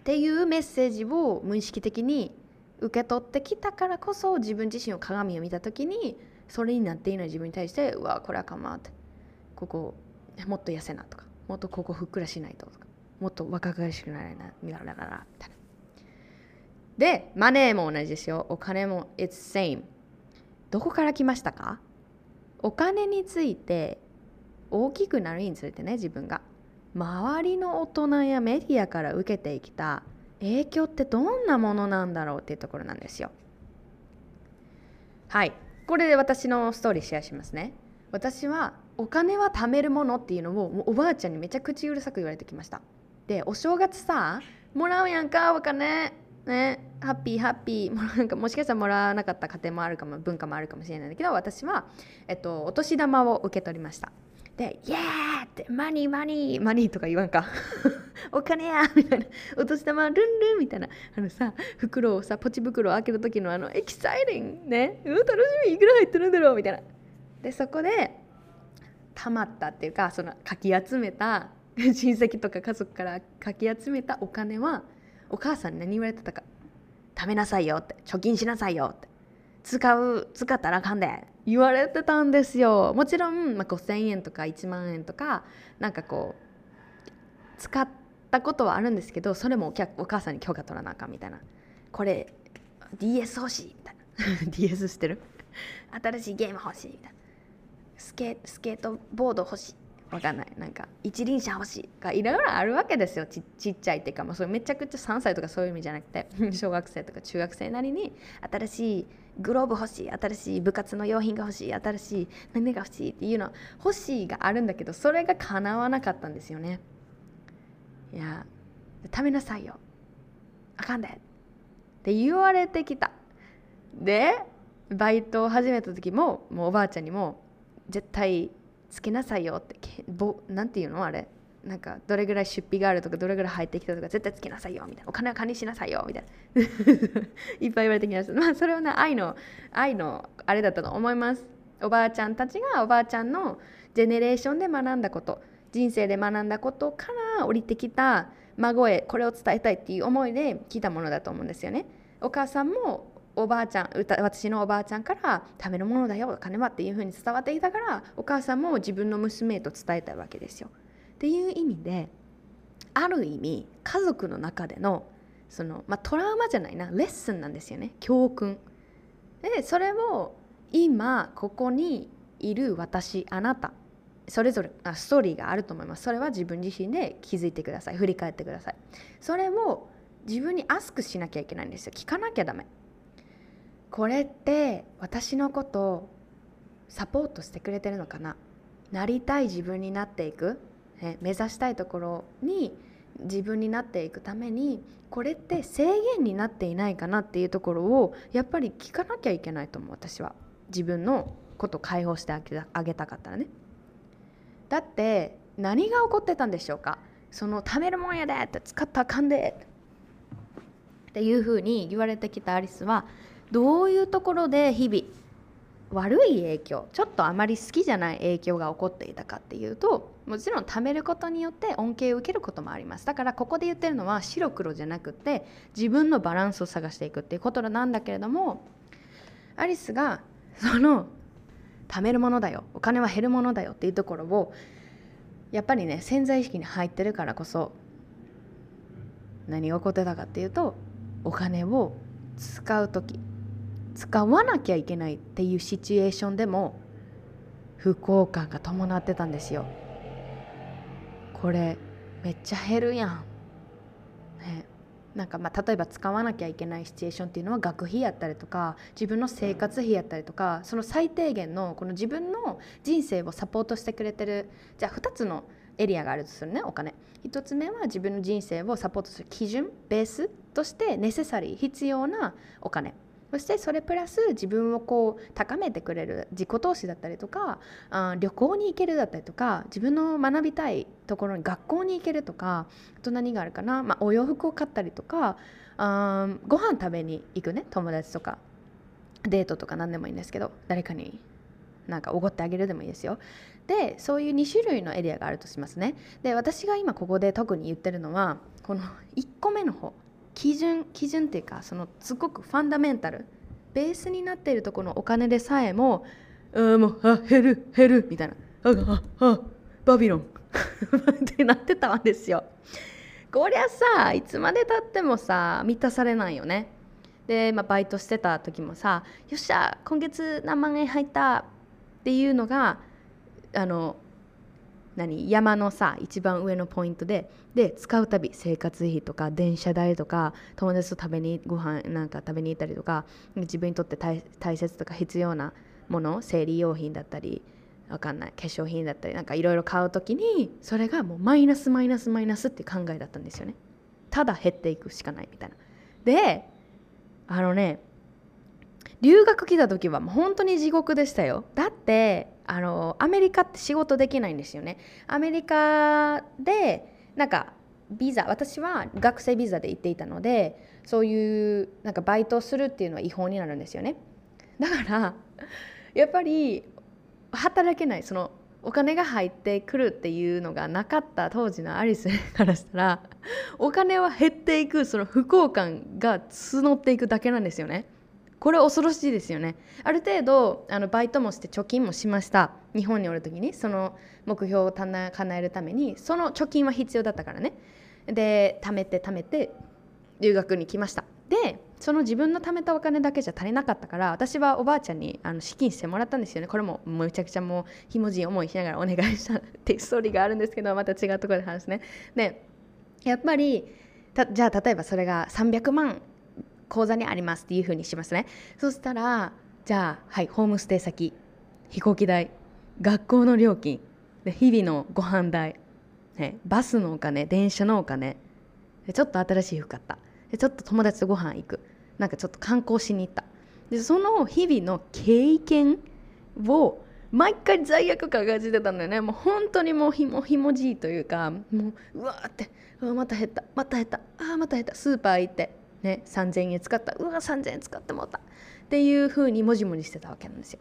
っていうメッセージを無意識的に受け取ってきたからこそ自分自身を鏡を見た時にそれになっていない自分に対してうわこれはかまってここもっと痩せなとかもっとここふっくらしないととかもっと若々しくなれないなみたいな。でマネーも同じですよ。お金も It's same どこから来ましたか？お金について大きくなるにつれてね自分が。周りの大人やメディアから受けてきた影響ってどんなものなんだろうっていうところなんですよ。はいこれで私のストーリーシェアしますね。私はお金は貯めるものっていうのをおばあちゃんにめちゃ口うるさく言われてきました。でお正月さもらうやんかお金ねハッピーハッピーもなんかもしかしたらもらわなかった家庭もあるかも文化もあるかもしれないんだけど私は、えっと、お年玉を受け取りました。で、イエーって money money money とか言わんか。お金やみたいな。お年玉ルンルンみたいな。あのさ、袋をさ、ポチ袋を開ける時のあの、エキサイティングね。うん楽しみいくら入ってるんだろうみたいな。で、そこで、たまったっていうか、そのかき集めた、親戚とか家族からかき集めたお金は、お母さんに何言われてたか。食べなさいよって。貯金しなさいよって。使う使ったらあかんで言われてたんですよ。もちろん、まあ、5,000円とか1万円とかなんかこう使ったことはあるんですけどそれもお客お母さんに許可取らなあかんみたいな。これ DS 欲しいみたいな。DS してる？新しいゲーム欲しいみたいな。スケスケートボード欲しい。わかんない。なんか一輪車欲しいがいろいろあるわけですよ。ちちっちゃいっていうか、まあ、それめちゃくちゃ3歳とかそういう意味じゃなくて。小学生とか中学生なりに新しいグローブ欲しい新しい部活の用品が欲しい新しい何が欲しいっていうの欲しいがあるんだけどそれが叶わなかったんですよね。いや食べなさいよ。あかんで。って言われてきた。でバイトを始めた時ももうおばあちゃんにも絶対つけなさいよってぼなていうのあれ？なんかどれぐらい出費があるとかどれぐらい入ってきたとか絶対つけなさいよみたいな。お金は管理しなさいよみたいな。いっぱい言われてきましたまあそれはね愛の愛のあれだったと思います。おばあちゃんたちがおばあちゃんのジェネレーションで学んだこと人生で学んだことから降りてきた孫へこれを伝えたいっていう思いで聞いたものだと思うんですよね。お母さんもおばあちゃん私のおばあちゃんから食べるものだよお金はっていうふうに伝わっていたからお母さんも自分の娘へと伝えたいわけですよ。っていう意味である意味家族の中でのその、まあ、トラウマじゃないなレッスンなんですよね教訓。でそれを今ここにいる私あなたそれぞれあストーリーがあると思いますそれは自分自身で気づいてください振り返ってくださいそれを自分にアスクしなきゃいけないんですよ聞かなきゃダメこれって私のことサポートしてくれてるのかな？なりたい自分になっていく、ね、目指したいところに自分になっていくためにこれって制限になっていないかなっていうところをやっぱり聞かなきゃいけないと思う私は。自分のこと解放してあげたかったらね。だって何が起こってたんでしょうか？その貯めるもんやでって使ったらあかんでっていうふうに言われてきたアリスはどういうところで日々悪い影響ちょっとあまり好きじゃない影響が起こっていたかっていうともちろん貯めることによって恩恵を受けることもあります。だからここで言ってるのは白黒じゃなくて自分のバランスを探していくっていうことなんだけれどもアリスがその貯めるものだよお金は減るものだよっていうところをやっぱりね潜在意識に入ってるからこそ何が起こってたかっていうとお金を使う時。使わなきゃいけないっていうシチュエーションでも不幸感が伴ってたんですよ。これめっちゃ減るやん、ね、なんかまあ例えば使わなきゃいけないシチュエーションっていうのは学費やったりとか自分の生活費やったりとかその最低限のこの自分の人生をサポートしてくれてるじゃあ2つのエリアがあるとするねお金。1つ目は自分の人生をサポートする基準ベースとしてネセサリー必要なお金。そしてそれプラス自分をこう高めてくれる自己投資だったりとかあ旅行に行けるだったりとか自分の学びたいところに学校に行けるとかあと何があるかな、まあ、お洋服を買ったりとかあご飯食べに行くね友達とかデートとか何でもいいんですけど誰かになんかおごってあげるでもいいですよ。でそういう2種類のエリアがあるとしますね。で私が今ここで特に言ってるのはこの1個目の方。基準基準っていうかそのすごくファンダメンタルベースになっているところのお金でさえもあもうあ減る減るみたいな。あああバビロン。ってなってたんですよ。こりゃさいつまでたってもさ満たされないよね。で、まあ、バイトしてた時もさよっしゃ今月何万円入ったっていうのがあの何山のさ一番上のポイントでで使うたび生活費とか電車代とか友達と食べにご飯なんか食べに行ったりとか自分にとって大切とか必要なもの生理用品だったりわかんない化粧品だったりなんかいろいろ買う時にそれがもうマイナスマイナスマイナスって考えだったんですよね。ただ減っていくしかないみたいな。であのね留学来た時はもう本当に地獄でしたよ。だってあのアメリカって仕事できないんですよね。アメリカでなんかビザ私は学生ビザで行っていたのでそういうなんかバイトするっていうのは違法になるんですよね。だからやっぱり働けないそのお金が入ってくるっていうのがなかった当時のアリスからしたらお金は減っていくその不幸感が募っていくだけなんですよね。これ恐ろしいですよね。ある程度あのバイトもして貯金もしました。日本におる時にその目標を叶えるためにその貯金は必要だったからね。で貯めて貯めて留学に来ました。でその自分の貯めたお金だけじゃ足りなかったから私はおばあちゃんにあの資金してもらったんですよね。これもめちゃくちゃもうひもじい思いしながらお願いしたっていう ストーリーがあるんですけどまた違うところで話すね。でやっぱりじゃあ例えばそれが300万口座にありますっていうふうにしますねそしたらじゃあはいホームステイ先飛行機代学校の料金で日々のご飯代、ね、バスのお金電車のお金でちょっと新しい服買ったでちょっと友達とご飯行くなんかちょっと観光しに行ったでその日々の経験を毎回罪悪感がじてたんだよねもう本当にもうひもひもじいというかもううわーってうわまた減ったまた減ったあまた減ったスーパー行ってね、3,000円使った。うわ3,000円使ってもうた。っていうふうにもじもじしてたわけなんですよ。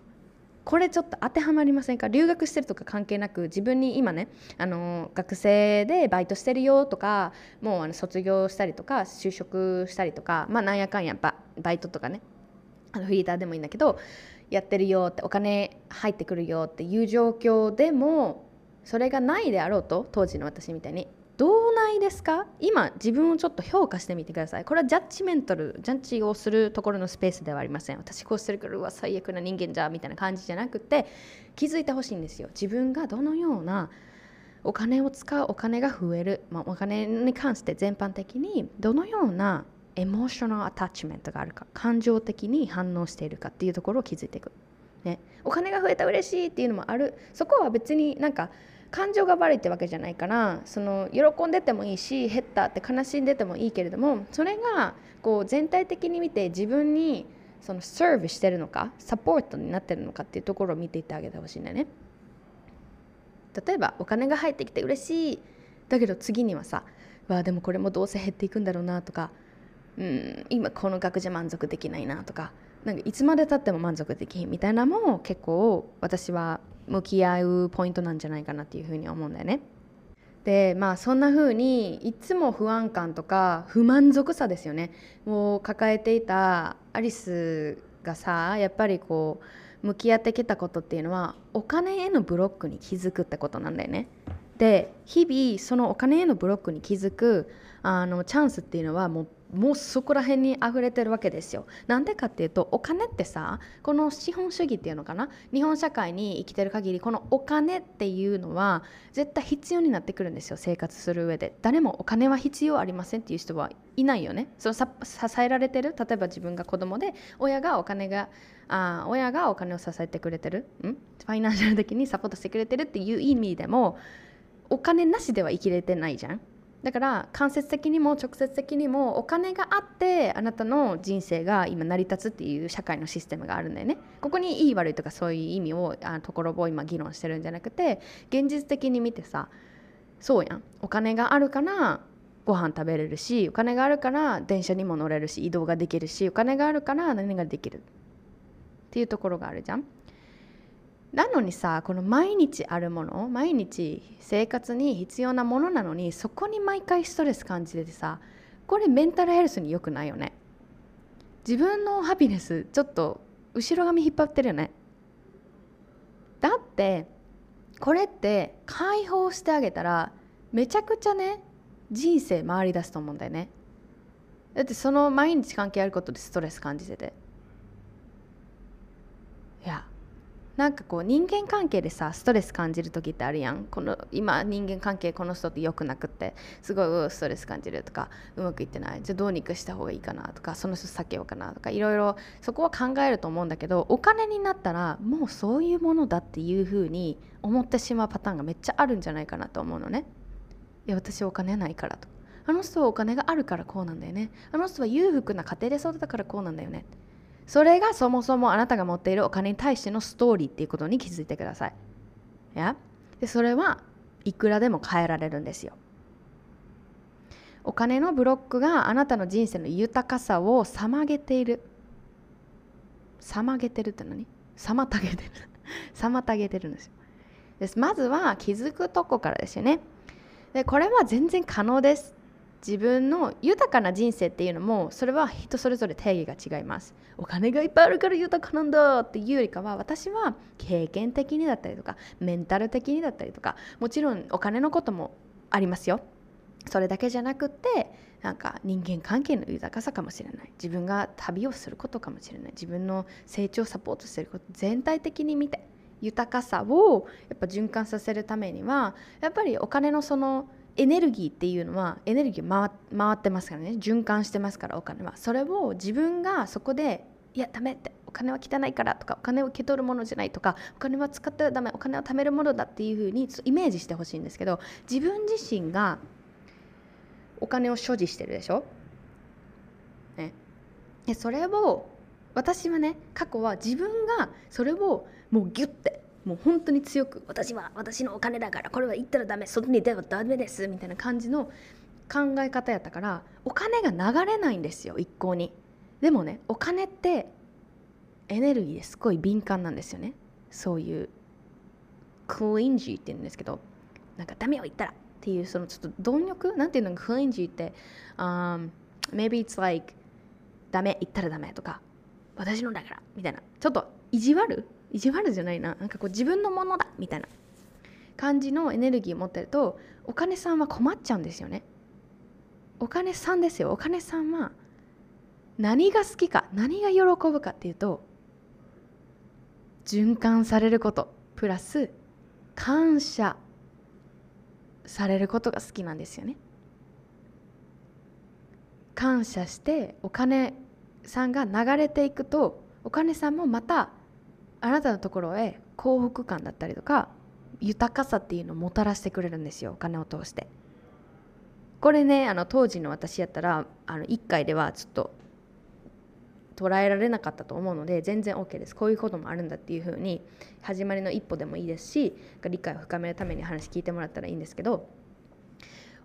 これちょっと当てはまりませんか？留学してるとか関係なく自分に今ねあの学生でバイトしてるよとかもうあの卒業したりとか就職したりとかまあなんやかんやババイトとかね。あのフリーターでもいいんだけどやってるよってお金入ってくるよっていう状況でもそれがないであろうと当時の私みたいに。どうないですか？今自分をちょっと評価してみてください。これはジャッジメンタルジャッジをするところのスペースではありません。私こうしてるからうわ最悪な人間じゃみたいな感じじゃなくて気づいてほしいんですよ。自分がどのようなお金を使うお金が増える、まあ、お金に関して全般的にどのようなエモーショナルアタッチメントがあるか感情的に反応しているかっていうところを気づいていく、ね、お金が増えた嬉しいっていうのもある。そこは別になんか感情が悪いってわけじゃないからその喜んでてもいいし減ったって悲しんでてもいいけれどもそれがこう全体的に見て自分にそのサービスしてるのかサポートになってるのかっていうところを見ていってあげてほしいんだよね。例えばお金が入ってきて嬉しいだけど次にはさわでもこれもどうせ減っていくんだろうなとかうん今この額じゃ満足できないなとかなんかいつまでたっても満足できんみたいなのも結構私は向き合うポイントなんじゃないかなっていうふうに思うんだよね。でまあそんな風にいつも不安感とか不満足さですよねを抱えていたアリスがさやっぱりこう向き合ってきたことっていうのはお金へのブロックに気づくってことなんだよね。で日々そのお金へのブロックに気づくあのチャンスっていうのはもうもうそこら辺に溢れてるわけですよ。なんでかっていうとお金ってさこの資本主義っていうのかな？日本社会に生きてる限りこのお金っていうのは絶対必要になってくるんですよ生活する上で。誰もお金は必要ありませんっていう人はいないよね。その支えられてる例えば自分が子供で親がお金があ親がお金を支えてくれてるん？ファイナンシャル的にサポートしてくれてるっていう意味でもお金なしでは生きれてないじゃん。だから間接的にも直接的にもお金があってあなたの人生が今成り立つっていう社会のシステムがあるんだよね。ここにいい悪いとかそういう意味をあところを今議論してるんじゃなくて現実的に見てさそうやん。お金があるからご飯食べれるしお金があるから電車にも乗れるし移動ができるしお金があるから何ができるっていうところがあるじゃん。なのにさこの毎日あるもの毎日生活に必要なものなのにそこに毎回ストレス感じててさこれメンタルヘルスに良くないよね。自分のハピネスちょっと後ろ髪引っ張ってるよね。だってこれって解放してあげたらめちゃくちゃね人生回り出すと思うんだよね。だってその毎日関係あることでストレス感じてて。いやなんかこう人間関係でさストレス感じる時ってあるやんこの今人間関係この人って良くなくってすごいストレス感じるとかうまくいってないじゃあどうにかした方がいいかなとかその人避けようかなとかいろいろそこは考えると思うんだけどお金になったらもうそういうものだっていうふうに思ってしまうパターンがめっちゃあるんじゃないかなと思うのね。いや私お金ないからとあの人はお金があるからこうなんだよねあの人は裕福な家庭で育ったからこうなんだよねそれがそもそもあなたが持っているお金に対してのストーリーっていうことに気づいてください。や？でそれはいくらでも変えられるんですよ。お金のブロックがあなたの人生の豊かさを妨げている。妨げてるって何？妨げてる。妨げてるんですよ。ですまずは気づくとこからですよね。でこれは全然可能です。自分の豊かな人生っていうのもそれは人それぞれ定義が違います。お金がいっぱいあるから豊かなんだっていうよりかは私は経験的にだったりとかメンタル的にだったりとかもちろんお金のこともありますよ。それだけじゃなくってなんか人間関係の豊かさかもしれない。自分が旅をすることかもしれない。自分の成長をサポートすること全体的に見て豊かさをやっぱ循環させるためにはやっぱりお金のそのエネルギーっていうのはエネルギー回回ってますからね。循環してますからお金は。それを自分がそこでいやダメって。お金は汚いからとかお金を受け取るものじゃないとかお金は使ってはダメ。お金を貯めるものだっていうふうにイメージしてほしいんですけど自分自身がお金を所持してるでしょ、ね、でそれを私はね過去は自分がそれをもうギュッてもう本当に強く私は私のお金だからこれは言ったらダメ外に出はダメですみたいな感じの考え方やったからお金が流れないんですよ一向に。でもねお金ってエネルギーですごい敏感なんですよね。そういうクリンジーって言うんですけどなんかダメを言ったらっていうそのちょっと貪欲なんていうのクリンジーって、um, maybe it's like ダメ言ったらダメとか私のだからみたいな。ちょっと意地悪意地悪じゃないな。なんかこう自分のものだ。みたいな感じのエネルギーを持ってるとお金さんは困っちゃうんですよね。お金さんですよ。お金さんは何が好きか何が喜ぶかっていうと循環されること。プラス感謝されることが好きなんですよね。感謝してお金さんが流れていくとお金さんもまたあなたのところへ幸福感だったりとか豊かさっていうのをもたらしてくれるんですよお金を通して。これねあの当時の私やったらあの1回ではちょっと捉えられなかったと思うので全然 OK です。こういうこともあるんだっていうふうに始まりの一歩でもいいですし理解を深めるために話聞いてもらったらいいんですけど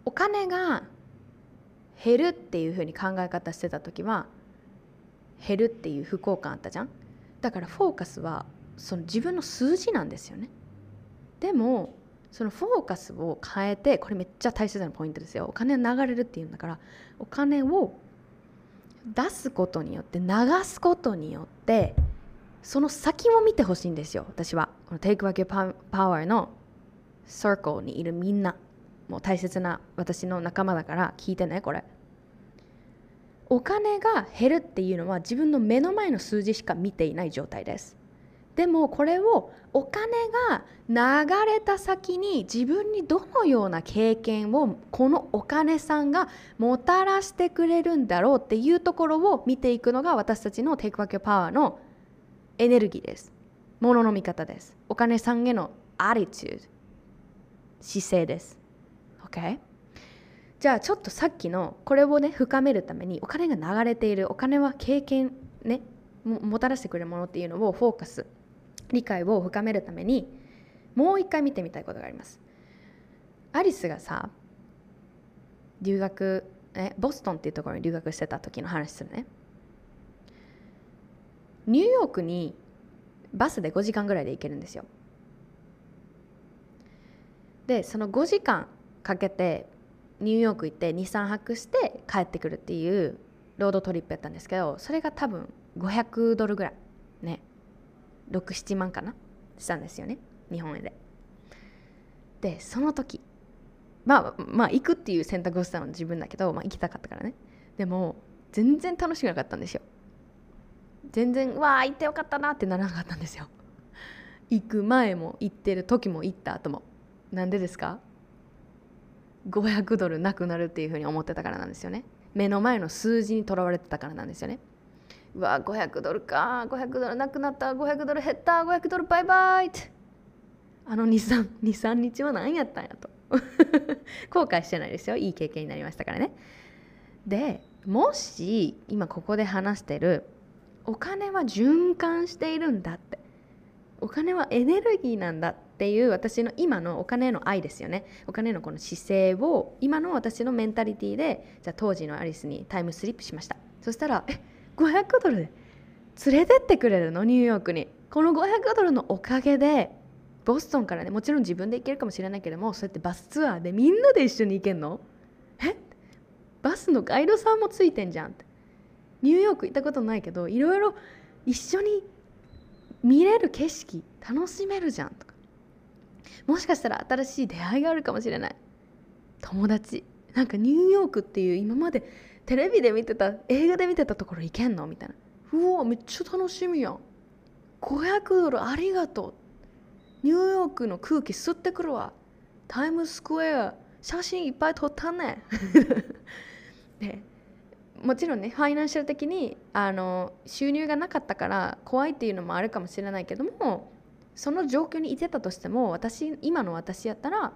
お金が減るっていうふうに考え方してた時は減るっていう不幸感あったじゃん？だからフォーカスはその自分の数字なんですよね。でもそのフォーカスを変えてこれめっちゃ大切なポイントですよ。お金流れるっていうんだからお金を出すことによって流すことによってその先を見てほしいんですよ。私は。この Take Back Your Power の Circle にいるみんな。もう大切な私の仲間だから聞いてねこれ。お金が減るっていうのは自分の目の前の数字しか見ていない状態ですでもこれをお金が流れた先に自分にどのような経験をこのお金さんがもたらしてくれるんだろうっていうところを見ていくのが私たちの Take Back Your Power のエネルギーです。ものの見方です。お金さんへのアリチュード姿勢です。OK? じゃあちょっとさっきのこれをね深めるためにお金が流れているお金は経験ねもたらしてくれるものっていうのをフォーカス理解を深めるためにもう一回見てみたいことがあります。アリスがさ留学えボストンっていうところに留学してた時の話するね。ニューヨークにバスで5時間ぐらいで行けるんですよ。でその5時間かけてニューヨーク行って23泊して帰ってくるっていうロードトリップやったんですけどそれが多分500ドルぐらい。ね。67万かな。したんですよね。日本円で。でその時。まあまあ行くっていう選択をしたのは自分だけど、まあ、行きたかったからね。でも全然楽しくなかったんですよ。全然わあ行ってよかったなってならなかったんですよ。行く前も行ってる時も行った後も。なんでですか？500ドルなくなるっていうふうに思ってたからなんですよね。目の前の数字にとらわれてたからなんですよね。うわ500ドルか。500ドルなくなった。500ドル減った。500ドルバイバイって。あの2323日は何やったんやと。後悔してないですよ。いい経験になりましたからね。でもし今ここで話してる。お金は循環しているんだって。お金はエネルギーなんだっていう私の今のお金への愛ですよね。お金のこの姿勢を今の私のメンタリティーでじゃあ当時のアリスにタイムスリップしました。そしたらえ500ドルで連れてってくれるの？ニューヨークに。この500ドルのおかげでボストンからねもちろん自分で行けるかもしれないけどもそうやってバスツアーでみんなで一緒に行けんの？え？バスのガイドさんもついてんじゃんって。ニューヨーク行ったことないけどいろいろ一緒に見れる景色楽しめるじゃんとか。もしかしたら新しい出会いがあるかもしれない。友達。なんかニューヨークっていう今までテレビで見てた映画で見てたところ行けんの？みたいな。うわめっちゃ楽しみやん。500ドルありがとう。ニューヨークの空気吸ってくるわ。タイムスクエア。写真いっぱい撮ったね。でもちろんねファイナンシャル的にあの収入がなかったから怖いっていうのもあるかもしれないけどもその状況にいてたとしても私今の私やったら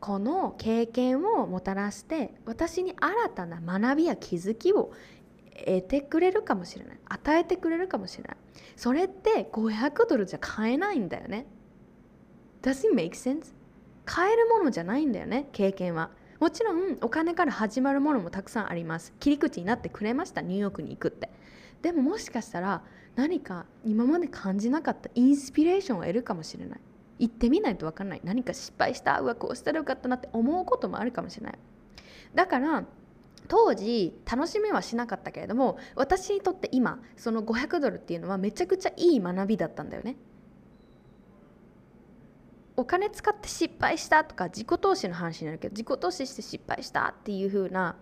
この経験をもたらして私に新たな学びや気づきを得てくれるかもしれない。与えてくれるかもしれない。それって500ドルじゃ買えないんだよね。Does it make sense? 買えるものじゃないんだよね経験は。もちろんお金から始まるものもたくさんあります。切り口になってくれましたニューヨークに行くって。でももしかしたら何か今まで感じなかったインスピレーションを得るかもしれない。行ってみないと分かんない。何か失敗した？うわこうしたらよかったなって思うこともあるかもしれない。だから当時楽しみはしなかったけれども私にとって今その500ドルっていうのはめちゃくちゃいい学びだったんだよね。お金使って失敗したとか自己投資の話になるけど自己投資して失敗したっていう風な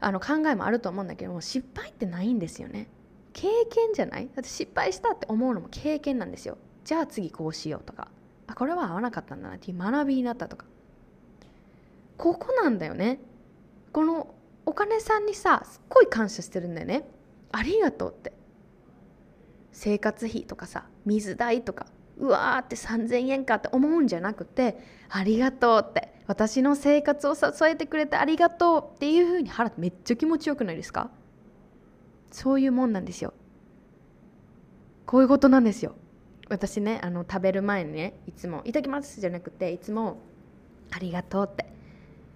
あの考えもあると思うんだけども失敗ってないんですよね。経験じゃない？だって失敗したって思うのも経験なんですよ。じゃあ次こうしようとか。あこれは合わなかったんだなっていう学びになったとか。ここなんだよね。このお金さんにさすっごい感謝してるんだよね。ありがとうって。生活費とかさ水代とかうわーって3,000円かって思うんじゃなくてありがとうって。私の生活を支えてくれてありがとうっていうふうに腹めっちゃ気持ちよくないですか？そういうもんなんですよ。こういうことなんですよ。私ねあの食べる前にねいつも「いただきます」じゃなくていつも「ありがとう」って。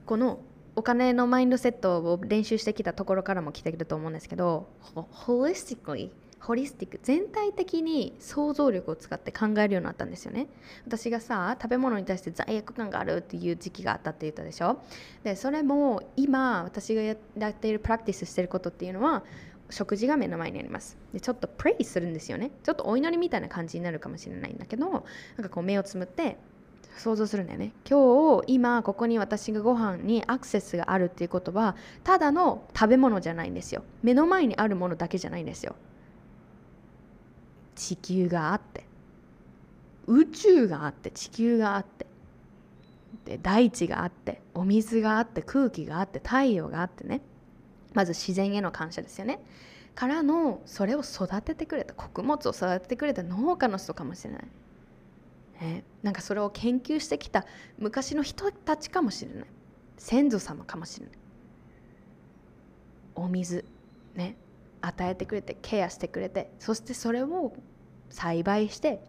このお金のマインドセットを練習してきたところからも来てると思うんですけどホリスティックリホリスティック全体的に想像力を使って考えるようになったんですよね。私がさ食べ物に対して罪悪感があるっていう時期があったって言ったでしょ？でそれも今私がやっているプラクティスしてることっていうのは食事が目の前にあります。でちょっとプレイするんですよね。ちょっとお祈りみたいな感じになるかもしれないんだけどなんかこう目をつむって想像するんだよね。今日今ここに私がご飯にアクセスがあるっていうことはただの食べ物じゃないんですよ。目の前にあるものだけじゃないんですよ。地球があって宇宙があって地球があってで大地があってお水があって空気があって太陽があってね。まず自然への感謝ですよね。からのそれを育ててくれた穀物を育ててくれた農家の人かもしれない、ね、なんかそれを研究してきた昔の人たちかもしれない。先祖様かもしれない。お水ね与えてくれてケアしてくれてそしてそれを栽培して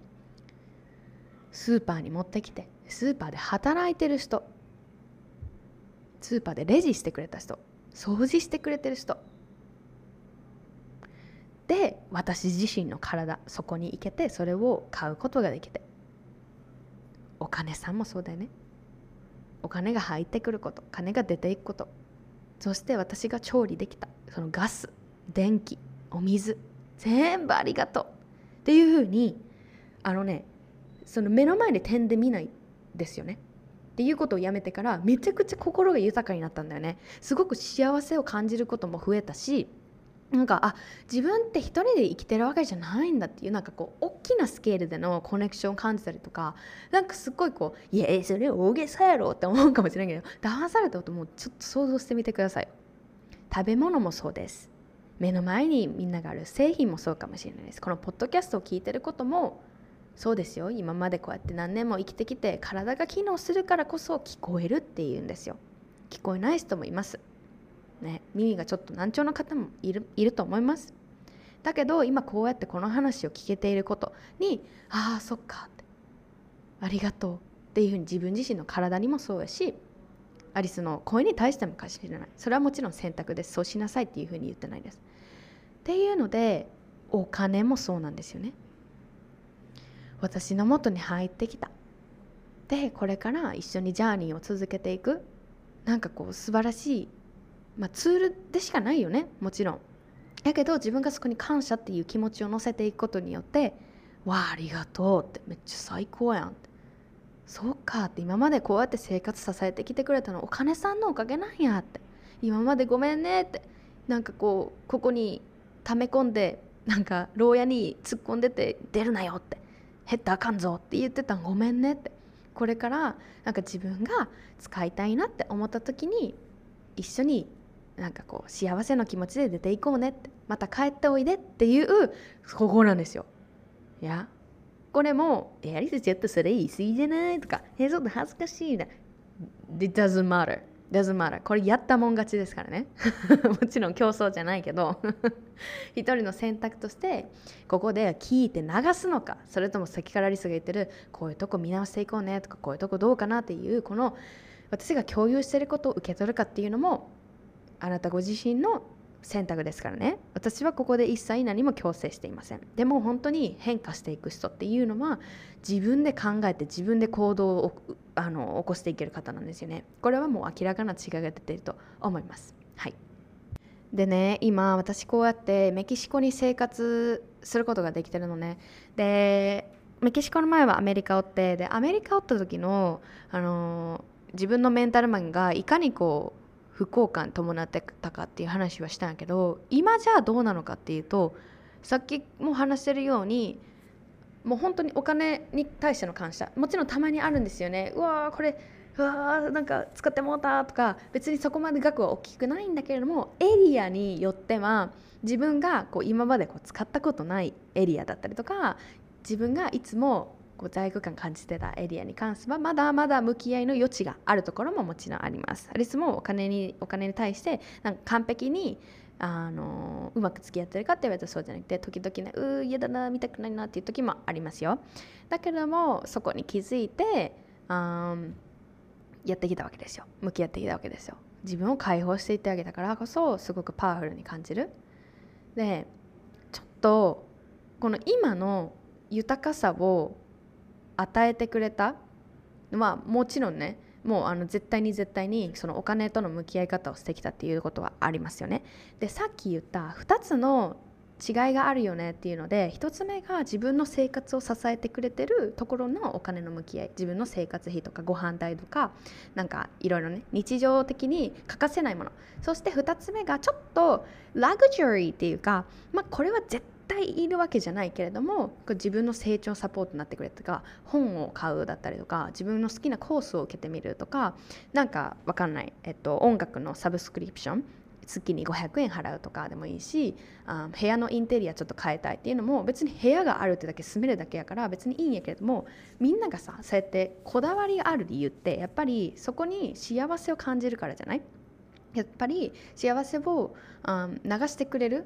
スーパーに持ってきてスーパーで働いてる人スーパーでレジしてくれた人。掃除してくれてる人。で私自身の体そこに行けてそれを買うことができて。お金さんもそうだよね。お金が入ってくること金が出ていくこと。そして私が調理できたそのガス電気お水全部ありがとう。っていうふうにあのねその目の前で点で見ないですよね。っていうことをやめてからめちゃくちゃ心が豊かになったんだよね。すごく幸せを感じることも増えたしなんかあ自分って一人で生きてるわけじゃないんだっていうなんかこう大きなスケールでのコネクションを感じたりとかなんかすっごいこう「いやそれ大げさやろ」って思うかもしれないけど騙されたこともちょっと想像してみてください。食べ物もそうです。目の前にみんながある。製品もそうかもしれないです。このポッドキャストを聞いてることもそうですよ。今までこうやって何年も生きてきて体が機能するからこそ聞こえるっていうんですよ。聞こえない人もいます、ね、耳がちょっと難聴の方もいるいると思います。だけど今こうやってこの話を聞けていることにああそっかって。ありがとうっていうふうに自分自身の体にもそうやしアリスの声に対してもかしれない。それはもちろん選択です。そうしなさいっていうふうに言ってないです。っていうのでお金もそうなんですよね。私の元に入ってきた。でこれから一緒にジャーニーを続けていく。なんかこう素晴らしい、まあ、ツールでしかないよね。もちろん。やけど自分がそこに感謝っていう気持ちを乗せていくことによってわあありがとうって。めっちゃ最高やんって。そうかって。今までこうやって生活支えてきてくれたのお金さんのおかげなんやって。今までごめんねって。なんかこうここに溜め込んでなんか牢屋に突っ込んでて出るなよって。減ったあかんぞって言ってたんごめんねってこれからなんか自分が使いたいなって思った時に一緒になんかこう幸せの気持ちで出ていこうねってまた帰っておいでっていうここなんですよ。いやこれも「やりすちょっとそれ言い過ぎじゃない?」とか「えちょっと恥ずかしいな」It doesn't matter doesn't matter. これやったもん勝ちですからね。もちろん競争じゃないけど。一人の選択としてここで聞いて流すのか。それとも先からリスが言ってるこういうとこ見直していこうねとかこういうとこどうかなっていうこの私が共有してることを受け取るかっていうのもあなたご自身の選択ですからね。私はここで一切何も強制していません。でも本当に変化していく人っていうのは自分で考えて自分で行動をあの起こしていける方なんですよね。これはもう明らかな違いが出ていると思います。はい。でね今私こうやってメキシコに生活することができてるのね。でメキシコの前はアメリカおってでアメリカおった時の、あの自分のメンタルマンがいかにこう不幸感伴ってたかっていう話はしたんやけど今じゃあどうなのかっていうとさっきも話してるようにもう本当にお金に対しての感謝。もちろんたまにあるんですよね。うわーこれうわーなんか使ってもうたとか別にそこまで額は大きくないんだけれどもエリアによっては自分がこう今までこう使ったことないエリアだったりとか自分がいつもこう罪悪感感じてたエリアに関してはまだまだ向き合いの余地があるところももちろんあります。アリスもお金にお金に対してなんか完璧にあのうまく付き合ってるかって言われたらそうじゃなくて時々ねうー嫌だな見たくないなっていう時もありますよ。だけどもそこに気づいてあやってきたわけですよ向き合ってきたわけですよ。自分を解放していってあげたからこそすごくパワフルに感じるでちょっとこの今の豊かさを与えてくれた？まあもちろんねもうあの絶対に絶対にそのお金との向き合い方をしてきたっていうことはありますよね。でさっき言った2つの違いがあるよねっていうので1つ目が自分の生活を支えてくれてるところのお金の向き合い自分の生活費とかご飯代とかなんかいろいろね日常的に欠かせないものそして2つ目がちょっとラグジュアリーっていうか、まあ、これは絶対対いるわけじゃないけれども自分の成長サポートになってくれとか本を買うだったりとか自分の好きなコースを受けてみるとかなんかわかんない、えっと、音楽のサブスクリプション月に500円払うとかでもいいしあ部屋のインテリアちょっと変えたいっていうのも別に部屋があるってだけ住めるだけやから別にいいんやけれどもみんながさそうやってこだわりがある理由ってやっぱりそこに幸せを感じるからじゃない？やっぱり幸せを、うん、流してくれる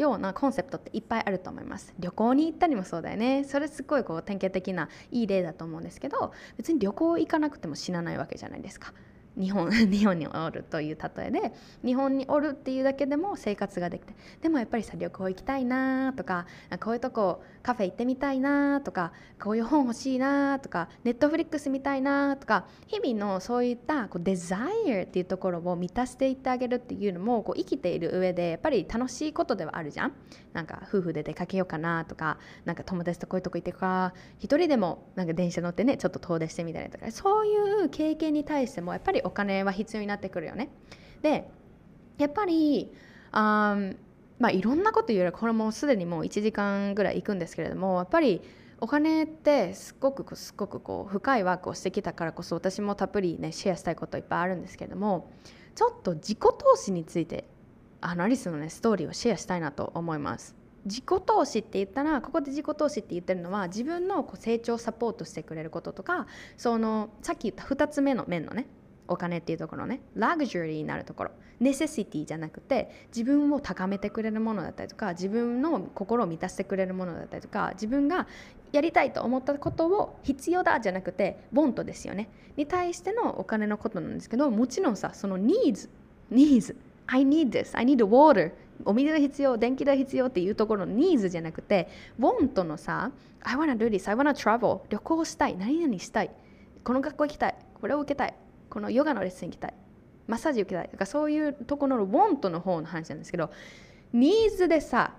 ようなコンセプトっていっぱいあると思います。旅行に行ったりもそうだよね。それすごいこう典型的ないい例だと思うんですけど別に旅行行かなくても死なないわけじゃないですか。日本 日本におるという例えで日本におるっていうだけでも生活ができてでもやっぱりさ旅行行きたいなとかこういうとこカフェ行ってみたいなとかこういう本欲しいなとかネットフリックス見たいなとか日々のそういったこうデザイアっていうところを満たしていってあげるっていうのもこう生きている上でやっぱり楽しいことではあるじゃん。なんか夫婦で出かけようかなとかなんか友達とこういうとこ行ってか一人でもなんか電車乗ってねちょっと遠出してみたりとかそういう経験に対してもやっぱりお金は必要になってくるよね。でやっぱりあまあいろんなこと言えるこれもすでにもう1時間ぐらい行くんですけれどもやっぱりお金ってすごくすごくこう深いワークをしてきたからこそ私もたっぷりねシェアしたいこといっぱいあるんですけれどもちょっと自己投資についてあのアリスのねストーリーをシェアしたいなと思います。自己投資って言ったらここで自己投資って言ってるのは自分のこう成長サポートしてくれることとかそのさっき言った2つ目の面のねお金っていうところねラグジュアリーになるところネセシティじゃなくて自分を高めてくれるものだったりとか自分の心を満たしてくれるものだったりとか自分がやりたいと思ったことを必要だじゃなくてボントですよねに対してのお金のことなんですけどもちろんさそのニーズニーズ I need this I need water. お水が必要電気代必要っていうところのニーズじゃなくてボントのさ I wanna do this I wanna travel. 旅行したい何々したい。この学校行きたいこれを受けたい。このヨガのレッスン行きたい。マッサージ受けたい。とからそういうところのウォントの方の話なんですけどニーズでさ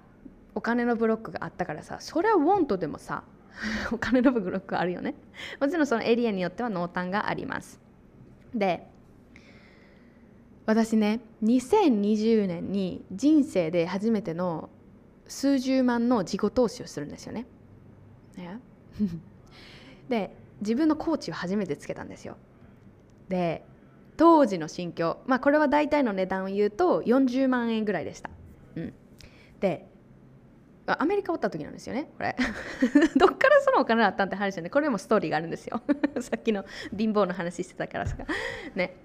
お金のブロックがあったからさそれはウォントでもさ お金のブロックあるよね。もちろんそのエリアによっては濃淡があります。で私ね2020年に人生で初めての数十万の自己投資をするんですよね。で自分のコーチを初めてつけたんですよ。で当時の心境。まあこれは大体の値段を言うと40万円ぐらいでした、うん、でアメリカおった時なんですよねこれ。どっからそのお金だったんって話で、ね、これもストーリーがあるんですよ。さっきの貧乏の話してたからさ。ね。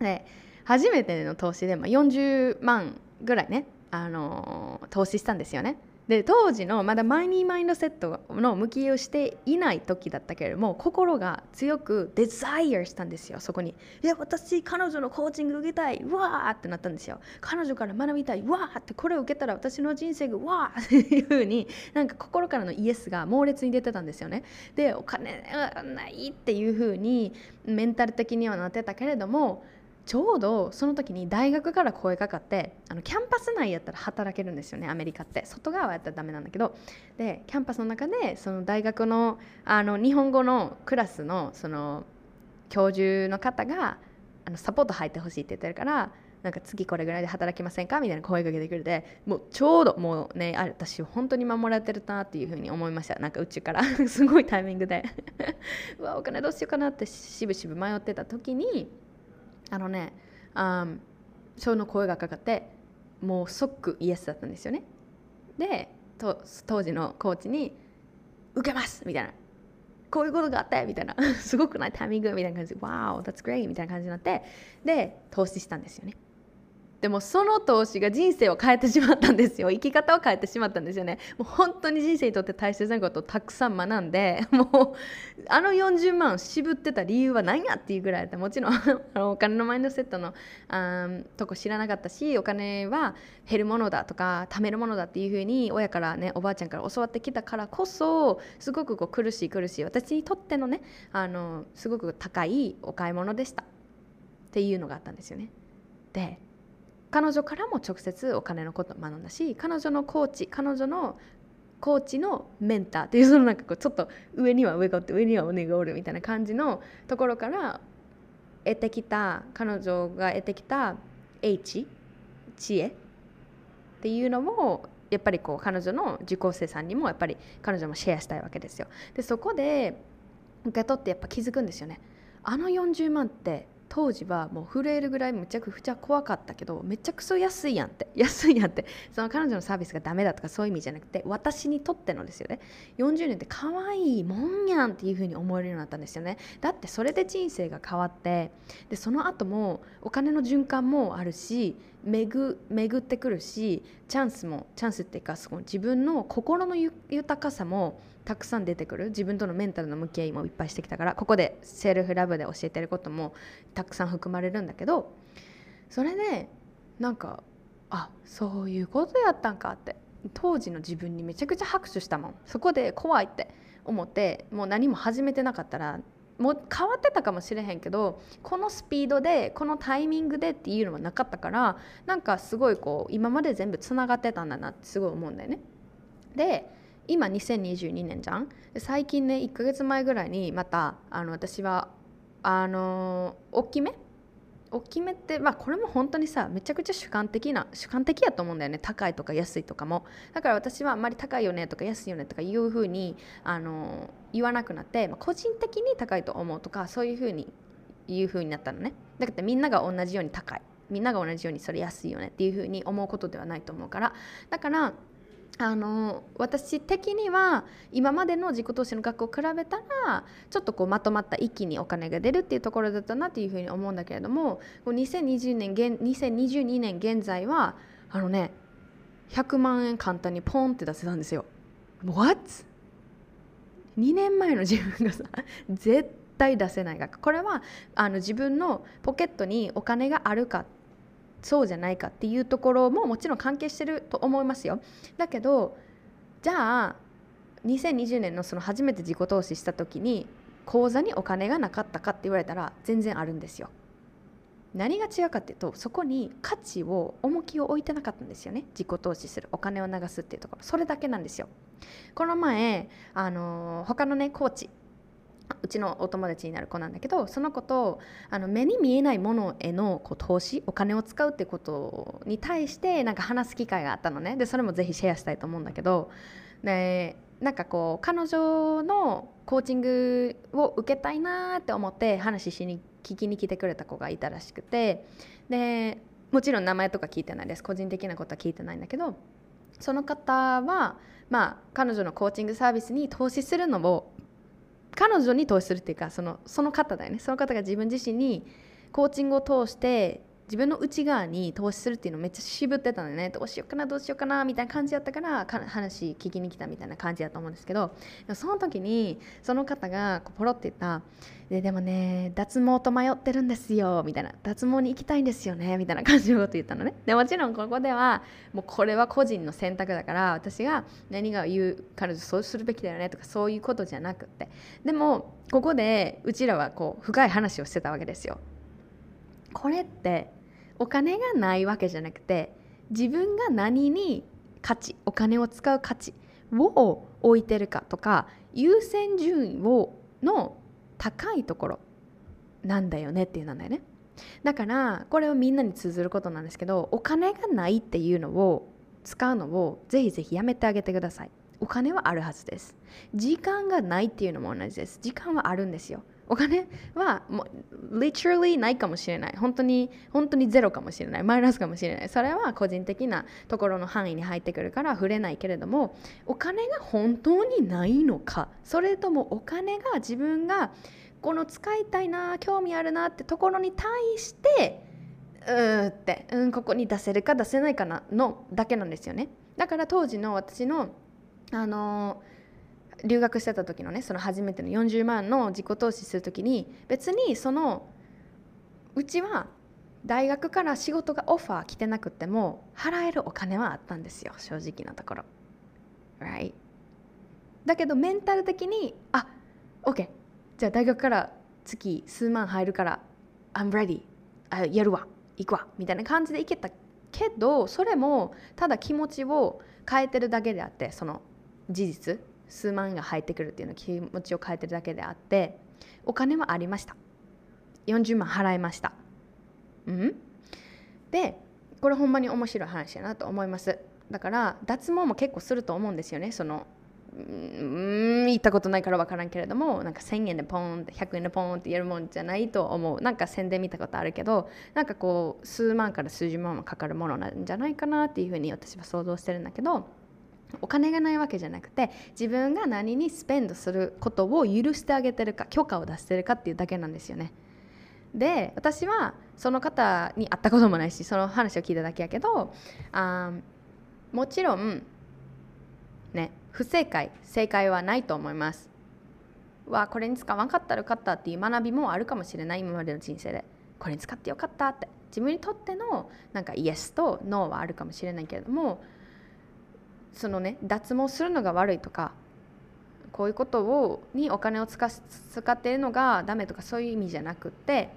で初めての投資で、まあ、40万ぐらいね、あのー、投資したんですよね。で当時のまだマイニーマインドセットの向きをしていない時だったけれども心が強くデザイアしたんですよそこに。いや私彼女のコーチング受けたいわーってなったんですよ。彼女から学びたいわーってこれを受けたら私の人生がわーっていう風になんか心からの yes が猛烈に出てたんですよね。でお金がないっていう風にメンタル的にはなってたけれどもちょうどその時に大学から声かかってあのキャンパス内やったら働けるんですよねアメリカって。外側やったらダメなんだけど。でキャンパスの中でその大学のあの日本語のクラスのその教授の方があのサポート入ってほしいって言ってるからなんか次これぐらいで働きませんか？みたいな声かけてくれてもうちょうどもうねあ私本当に守られてるなっていうふうに思いました。なんか宇宙から。すごいタイミングで。うわお金どうしようかなってしぶしぶ迷ってた時にあのねあその声がかかってもう即イエスだったんですよね。で当時のコーチに「受けます!」みたいな「こういうことがあったよ」みたいな。すごくない？タイミング？みたいな感じで「Wow that's great」みたいな感じになってで投資したんですよね。でもその投資が人生を変えてしまったんですよ。生き方を変えてしまったんですよね。もう本当に人生にとって大切なことをたくさん学んで もうあの40万渋ってた理由は何やっていうぐらいでもちろんあの お金のマインドセットのあとこ知らなかったしお金は減るものだとか貯めるものだっていうふうに親からねおばあちゃんから教わってきたからこそすごくこう苦しい苦しい。私にとってのねあのすごく高いお買い物でした。っていうのがあったんですよね。で彼女からも直接お金のことを学んだし彼女のコーチ彼女のコーチのメンターっていうそのなんかこうちょっと上には上がおって上には上がおるみたいな感じのところから得てきた彼女が得てきた H 知恵っていうのもやっぱりこう彼女の受講生さんにもやっぱり彼女もシェアしたいわけですよ。でそこで受け取ってやっぱ気づくんですよね。あの40万って当時はもう震えるぐらいむちゃくちゃ怖かったけどめちゃくちゃ安いやんって。安いやんって。その彼女のサービスがダメだとかそういう意味じゃなくて私にとってのですよね。40年って可愛いもんやんっていう風に思えるようになったんですよね。だってそれで人生が変わってでその後もお金の循環もあるし巡巡ってくるしチャンスもチャンスっていうかその自分の心の豊かさもたくさん出てくる。自分とのメンタルの向き合いもいっぱいしてきたから。ここでセルフラブで教えてることもたくさん含まれるんだけど。それでなんかあそういうことやったんかって。当時の自分にめちゃくちゃ拍手したもん。そこで怖いって思って。もう何も始めてなかったらもう変わってたかもしれへんけどこのスピードでこのタイミングでっていうのはなかったからなんかすごいこう今まで全部つながってたんだなってすごい思うんだよね。で今2022年じゃん？最近ね1ヶ月前ぐらいにまたあの私はあの大きめ？大きめってまあこれも本当にさめちゃくちゃ主観的な主観的やと思うんだよね。高いとか安いとかも。だから私はあんまり高いよねとか安いよねとかいうふうにあの言わなくなって、まあ、個人的に高いと思うとかそういうふうに言うふうになったのね。だってみんなが同じように高い。みんなが同じようにそれ安いよねっていうふうに思うことではないと思うから。だからあの私的には今までの自己投資の額を比べたらちょっとこうまとまった一気にお金が出るっていうところだったなっていうふうに思うんだけれども2020年現2022年現在はあのね100万円簡単にポンって出せたんですよ。What? 2年前の自分がさ絶対出せない額これはあの自分のポケットにお金があるかそうじゃないかっていうところももちろん関係してると思いますよ。だけどじゃあ2020年のその初めて自己投資した時に口座にお金がなかったかって言われたら全然あるんですよ。何が違うかっていうとそこに価値を重きを置いてなかったんですよね。自己投資する。お金を流すっていうところ。それだけなんですよ。この前あの他のねコーチうちのお友達になる子なんだけどその子とあの目に見えないものへのこう投資お金を使うってことに対してなんか話す機会があったのね。でそれもぜひシェアしたいと思うんだけどでなんかこう彼女のコーチングを受けたいなって思って話しに聞きに来てくれた子がいたらしくてでもちろん名前とか聞いてないです。個人的なことは聞いてないんだけどその方はまあ彼女のコーチングサービスに投資するのを彼女に投資するっていうかそのその方だよね。その方が自分自身にコーチングを通して自分の内側に投資するっていうのめっちゃ渋ってたのよね。どうしようかなどうしようかなみたいな感じやったから話聞きに来たみたいな感じやと思うんですけど。その時にその方がポロって言った。ででもね脱毛と迷ってるんですよみたいな。脱毛に行きたいんですよねみたいな感じのこと言ったのね。でもちろんここではもうこれは個人の選択だから私が何が言う彼女そうするべきだよねとかそういうことじゃなくって。でもここでうちらはこう深い話をしてたわけですよ。これってお金がないわけじゃなくて自分が何に価値お金を使う価値を置いてるかとか優先順位をの高いところなんだよねっていうなんだよね。だからこれをみんなに通ずることなんですけどお金がないっていうのを使うのをぜひぜひやめてあげてください。お金はあるはずです。時間がないっていうのも同じです。時間はあるんですよ。お金はもう literally ないかもしれない。本当に本当にゼロかもしれない。マイナスかもしれない。それは個人的なところの範囲に入ってくるから触れないけれどもお金が本当にないのか。それともお金が自分がこの使いたいな興味あるなってところに対してうーってうんここに出せるか出せないかなのだけなんですよね。だから当時の私のあのー、留学してた時のねその初めての40万の自己投資する時に別にそのうちは大学から仕事がオファー来てなくても払えるお金はあったんですよ正直なところ。Right? だけどメンタル的にあ OK じゃあ大学から月数万入るから I'm ready あやるわ。行くわ。みたいな感じで行けたけどそれもただ気持ちを変えてるだけであってその事実。数万が入ってくるっていうの気持ちを変えてるだけであってお金はありました。40万払いました。うん？でこれほんまに面白い話だなと思います。だから脱毛も結構すると思うんですよね。そのうん行ったことないから分からんけれどもなんか1000円でポンって100円でポンってやるもんじゃないと思う。なんか宣伝見たことあるけどなんかこう数万から数十万はかかるものなんじゃないかなっていうふうに私は想像してるんだけどお金がないわけじゃなくて自分が何にスペンドすることを許してあげてるか許可を出してるかっていうだけなんですよね。で私はその方に会ったこともないしその話を聞いただけやけどあもちろんね不正解正解はないと思います。わこれに使わんかったらよかったっていう学びもあるかもしれない今までの人生で。これに使ってよかったって。自分にとってのなんかイエスとノーはあるかもしれないけれどもそのね脱毛するのが悪いとかこういうことをにお金を使使っているのがダメとかそういう意味じゃなくて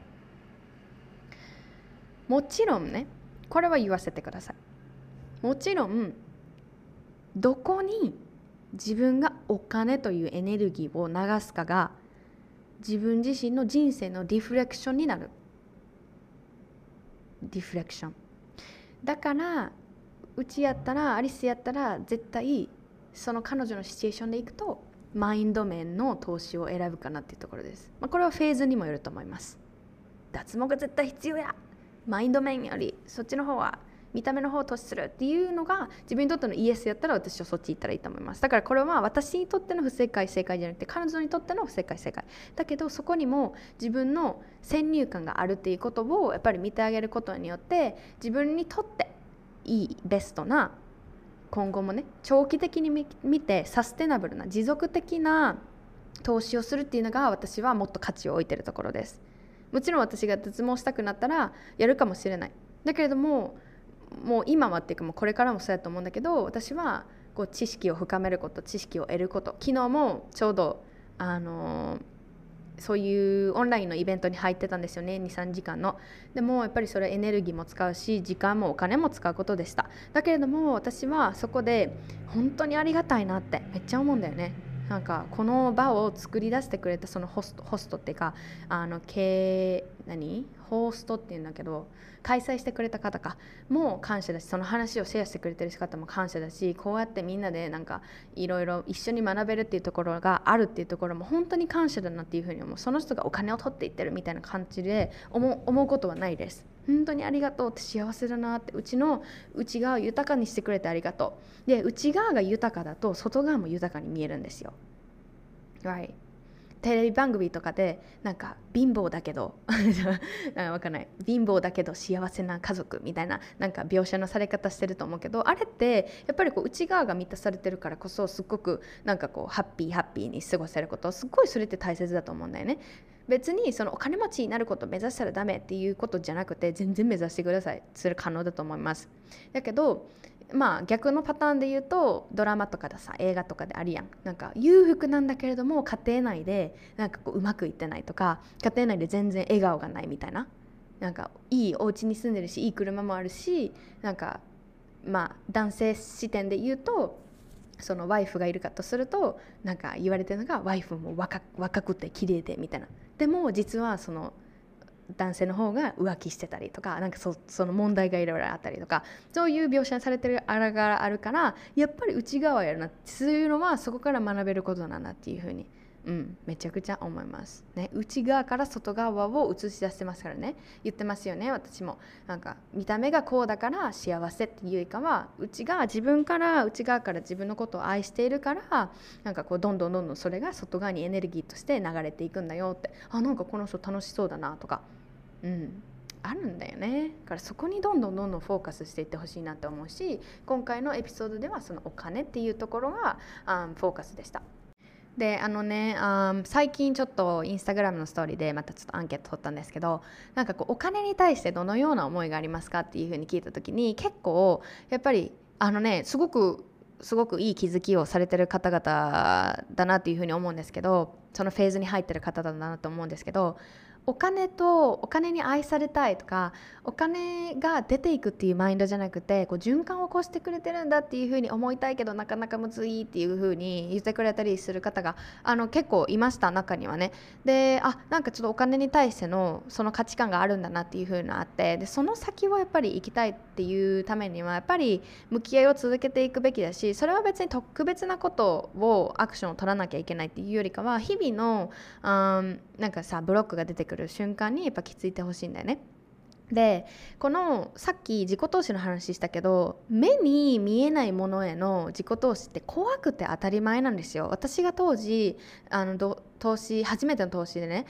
もちろんねこれは言わせてください。もちろんどこに自分がお金というエネルギーを流すかが自分自身の人生のリフレクションになる。リフレクション。だからうちやったらアリスやったら絶対その彼女のシチュエーションでいくとマインド面の投資を選ぶかなっていうところです、まあ、これはフェーズにもよると思います。脱毛が絶対必要や。マインド面よりそっちの方は見た目の方を投資するっていうのが自分にとってのイエスやったら私はそっち行ったらいいと思います。だからこれは私にとっての不正解正解じゃなくて彼女にとっての不正解正解。だけどそこにも自分の先入観があるっていうことをやっぱり見てあげることによって自分にとっていいベストな今後もね長期的に見てサステナブルな持続的な投資をするっていうのが私はもっと価値を置いてるところです。もちろん私が脱毛したくなったらやるかもしれない。だけれどももう今はっていうかもうこれからもそうやと思うんだけど私はこう知識を深めること知識を得ること。昨日もちょうどあのー、そういうオンラインのイベントに入ってたんですよね23時間の。でもやっぱりそれエネルギーも使うし時間もお金も使うことでした。だけれども私はそこで本当にありがたいなってめっちゃ思うんだよね。なんかこの場を作り出してくれたそのホストホストっていうかあの経何？ホーストっていうんだけど開催してくれた方か。も感謝だしその話をシェアしてくれてる方も感謝だしこうやってみんなでなんかいろいろ一緒に学べるっていうところがあるっていうところも本当に感謝だなっていうふうに思う。その人がお金を取っていってるみたいな感じで思うことはないです。本当にありがとうって幸せだなってうちの内側を豊かにしてくれてありがとう。で内側が豊かだと外側も豊かに見えるんですよ。Right テレビ番組とかでなんか貧乏だけど わかんない。貧乏だけど幸せな家族みたいななんか描写のされ方してると思うけどあれってやっぱりこう内側が満たされてるからこそすっごくなんかこうハッピーハッピーに過ごせることすっごいそれって大切だと思うんだよね。別にそのお金持ちになることを目指したらダメっていうことじゃなくて全然目指してください。それ可能だと思います。だけどまあ逆のパターンで言うとドラマとかでさ映画とかであるやん。なんか裕福なんだけれども家庭内でなんかこううまくいってないとか家庭内で全然笑顔がないみたいな。なんかいいお家に住んでるしいい車もあるしなんかまあ男性視点で言うとそのワイフがいるかとするとなんか言われてるのがワイフも若若くて綺麗でみたいな。でも実はその男性の方が浮気してたりとかなんかその問題がいろいろあったりとかそういう描写されてるあらがあるからやっぱり内側やるなそういうのはそこから学べることなんだっていうふうに、うん、めちゃくちゃ思います、ね、内側から外側を映し出してますからね。言ってますよね私も。なんか見た目がこうだから幸せっていうよりかは内側自分から内側から自分のことを愛しているからなんかこうどんどんどんどんそれが外側にエネルギーとして流れていくんだよって。あなんかこの人楽しそうだなとか。うん、あるんだよね。だからそこにどんどんどんどんフォーカスしていってほしいなと思うし今回のエピソードではそのお金っていうところが、um, フォーカスでした。であのね、あ最近ちょっとインスタグラムのストーリーでまたちょっとアンケート取ったんですけどなんかこうお金に対してどのような思いがありますかっていうふうに聞いた時に結構やっぱりあのねすごくすごくいい気づきをされてる方々だなっていうふうに思うんですけどそのフェーズに入ってる方だなと思うんですけどお金とお金に愛されたいとかお金が出ていくっていうマインドじゃなくてこう循環を起こしてくれてるんだっていうふうに思いたいけどなかなかむずいっていうふうに言ってくれたりする方があの結構いました中にはね。であなんかちょっとお金に対してのその価値観があるんだなっていうふうなあってでその先をやっぱり行きたいっていうためにはやっぱり向き合いを続けていくべきだしそれは別に特別なことをアクションを取らなきゃいけないっていうよりかは日々の、うん、なんかさブロックが出てくる瞬間にやっぱ気づいてほしいんだよね。でこのさっき自己投資の話したけど目に見えないものへの自己投資って怖くて当たり前なんですよ。私が当時あの投資初めての投資でね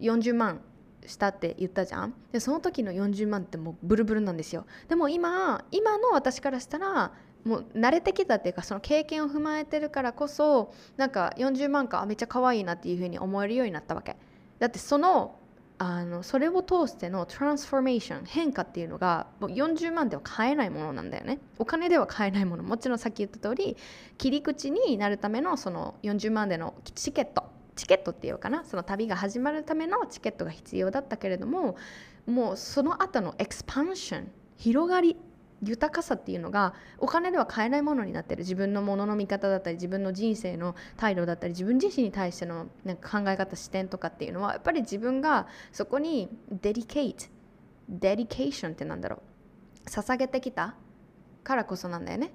40万したって言ったじゃん。でその時の40万ってもうブルブルなんですよ。でも今今の私からしたらもう慣れてきたっていうかその経験を踏まえてるからこそなんか40万かめっちゃ可愛いなっていうふうに思えるようになったわけ。だってそのあのそれを通してのトランスフォーメーション変化っていうのがもう40万では買えないものなんだよね。お金では買えないもの。もちろんさっき言った通り切り口になるためのその40万でのチケット。チケットっていうかな。その旅が始まるためのチケットが必要だったけれどももうその後のエクスパンション広がり豊かさっていうのがお金では買えないものになってる自分のものの見方だったり自分の人生の態度だったり自分自身に対してのなんか考え方視点とかっていうのはやっぱり自分がそこにデリケートデリケーションってなんだろう捧げてきたからこそなんだよね。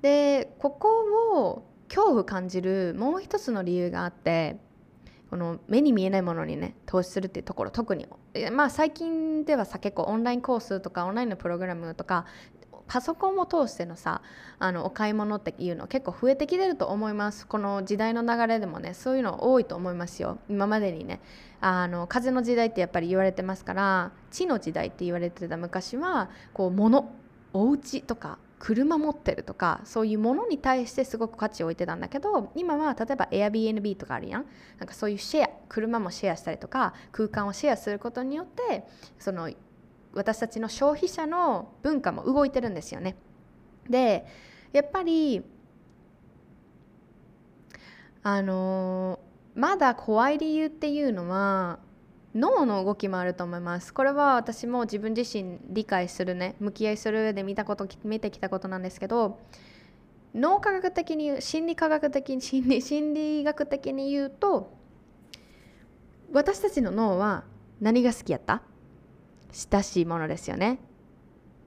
でここを恐怖感じるもう一つの理由があってこの目に見えないものにね投資するっていうところ特にまあ最近ではさ結構オンラインコースとかオンラインのプログラムとかパソコンを通してのさあのお買い物っていうの結構増えてきてると思います。この時代の流れでもねそういうの多いと思いますよ。今までにねあの風の時代ってやっぱり言われてますから地の時代って言われてた昔はこう物お家とか車持ってるとかそういうものに対してすごく価値を置いてたんだけど今は例えば Airbnb とかあるやんなんかそういうシェア車もシェアしたりとか空間をシェアすることによってその私たちの消費者の文化も動いてるんですよね。でやっぱりあのまだ怖い理由っていうのは脳の動きもあると思います。これは私も自分自身理解するね向き合いする上で見たこと見てきたことなんですけど脳科学的に心理科学的に心理心理学的に言うと私たちの脳は何が好きやった？親しいものですよね。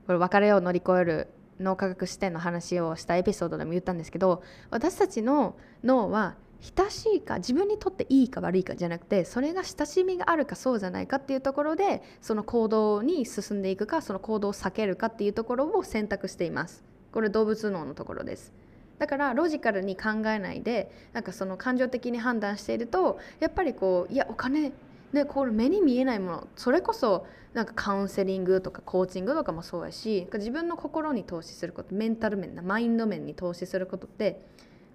これ別れを乗り越える脳科学視点の話をしたエピソードでも言ったんですけど私たちの脳は親しいか自分にとっていいか悪いかじゃなくてそれが親しみがあるかそうじゃないかっていうところでその行動に進んでいくかその行動を避けるかっていうところを選択しています。これ動物脳のところです。だからロジカルに考えないでなんかその感情的に判断しているとやっぱりこういやお金ねこれ目に見えないものそれこそなんかカウンセリングとかコーチングとかもそうやし自分の心に投資することメンタル面なマインド面に投資することって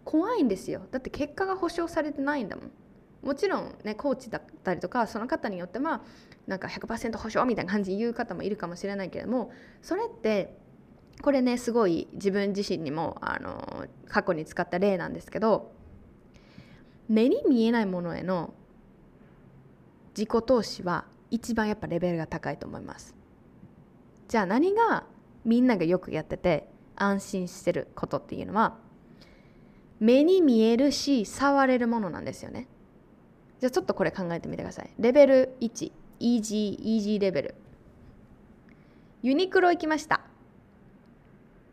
怖いんですよ。だって結果が保証されてないんだもん。もちろんねコーチだったりとかその方によってはなんか100%保証みたいな感じで言う方もいるかもしれないけれどもそれってこれねすごい自分自身にもあの過去に使った例なんですけど目に見えないものへの自己投資は一番やっぱレベルが高いと思います。じゃあ何がみんながよくやってて安心してることっていうのは目に見えるし触れるものなんですよね。じゃあちょっとこれ考えてみてください。レベル1イージーイージーレベル。ユニクロ行きました。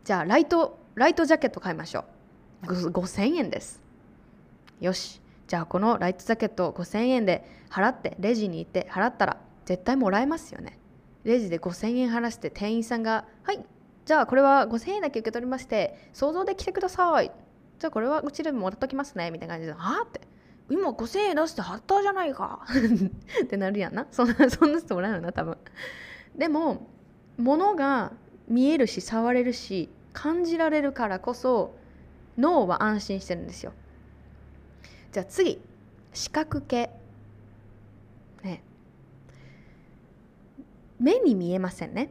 じゃあライトライトジャケット買いましょう。5000円です。よし。じゃあこのライトジャケット5000円で払ってレジに行って払ったら絶対もらえますよね。レジで5000円払して店員さんが「はいじゃあこれは5000円だけ受け取りまして想像で来てください」じゃあこれはうちでもらっときますねみたいな感じで「はあ?」って「今5000円出して貼ったじゃないか」ってなるやんな。そんな そんな人もらえるな多分。でも物が見えるし触れるし感じられるからこそ脳は安心してるんですよ。じゃあ次視覚系ね。目に見えませんね。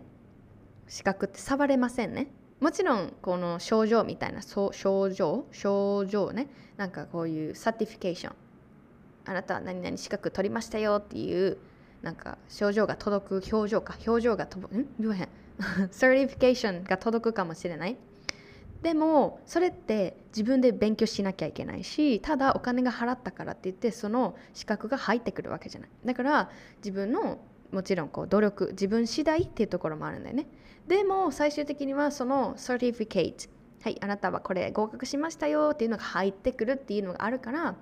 視覚って触れませんね。もちろんこの賞状みたいな賞状？賞状ね。なんかこういう certification あなたは何々資格取りましたよっていうなんか賞状が届く表彰か。表彰が届くん？言わへん。certification が届くかもしれない。でもそれって自分で勉強しなきゃいけないしただお金が払ったからって言ってその資格が入ってくるわけじゃない。だから自分のもちろんこう努力自分次第っていうところもあるんだよね。でも最終的にはその certificate はいあなたはこれ合格しましたよっていうのが入ってくるっていうのがあるから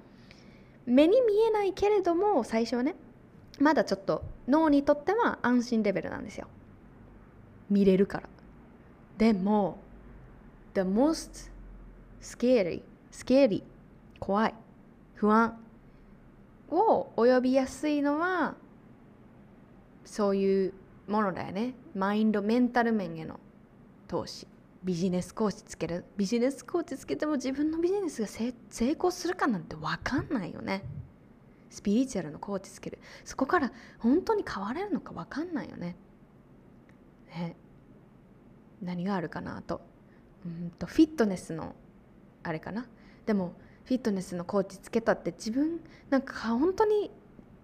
目に見えないけれども最初はねまだちょっと脳にとっては安心レベルなんですよ。見れるから。でも the most scary scary 怖い不安を及びやすいのはそういうものだよね。マインドメンタル面への投資。ビジネスコーチつける。ビジネスコーチつけても自分のビジネスが成功するかなんて分かんないよね。スピリチュアルのコーチつける。そこから本当に変われるのか分かんないよね。ね。何があるかなと。うんとフィットネスのあれかな。でもフィットネスのコーチつけたって自分なんか本当に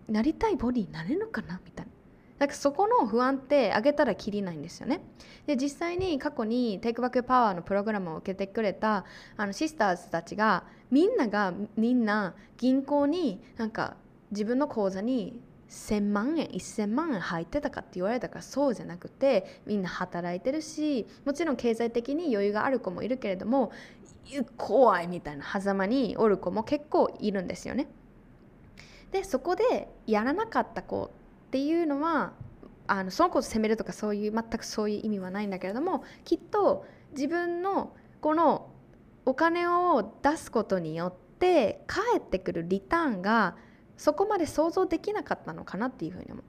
なりたいボディになれるかなみたいな。なんかそこの不安って上げたらきりないんですよね。で実際に過去にテイクバックパワーのプログラムを受けてくれたあのシスターズたちがみんながみんな銀行になんか自分の口座に1000万円1000万円入ってたかって言われたからそうじゃなくてみんな働いてるしもちろん経済的に余裕がある子もいるけれども怖いみたいな狭間におる子も結構いるんですよね。でそこでやらなかった子っていうのはあのその子を責めるとかそういう全くそういう意味はないんだけれどもきっと自分のこのお金を出すことによって返ってくるリターンがそこまで想像できなかったのかなっていうふうに思う。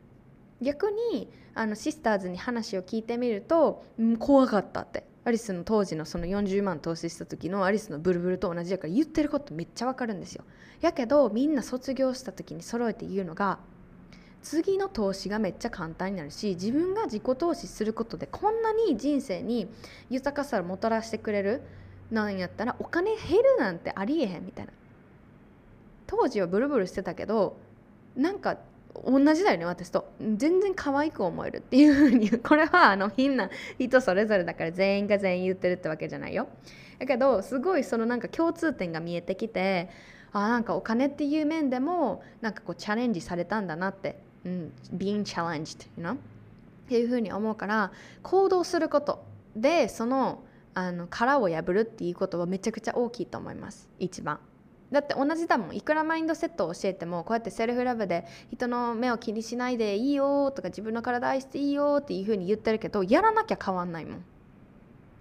逆にあのシスターズに話を聞いてみると、うん、怖かったってアリスの当時のその40万投資した時のアリスのブルブルと同じやから言ってることめっちゃわかるんですよ。やけどみんな卒業した時に揃えて言うのが次の投資がめっちゃ簡単になるし自分が自己投資することでこんなに人生に豊かさをもたらしてくれるなんやったらお金減るなんてありえへんみたいな。当時はブルブルしてたけどなんか同じだよね私と。全然可愛く思えるっていうふうに。これはあのみんな人それぞれだから全員が全員言ってるってわけじゃないよ。だけどすごいそのなんか共通点が見えてきてあなんかお金っていう面でもなんかこうチャレンジされたんだなってうん、being challenged, you know? っていうふうに思うから行動することでそのあの殻を破るっていうことはめちゃくちゃ大きいと思います。一番。だって同じだもん。いくらマインドセットを教えてもこうやってセルフラブで人の目を気にしないでいいよとか自分の体愛していいよっていうふうに言ってるけどやらなきゃ変わんないもん。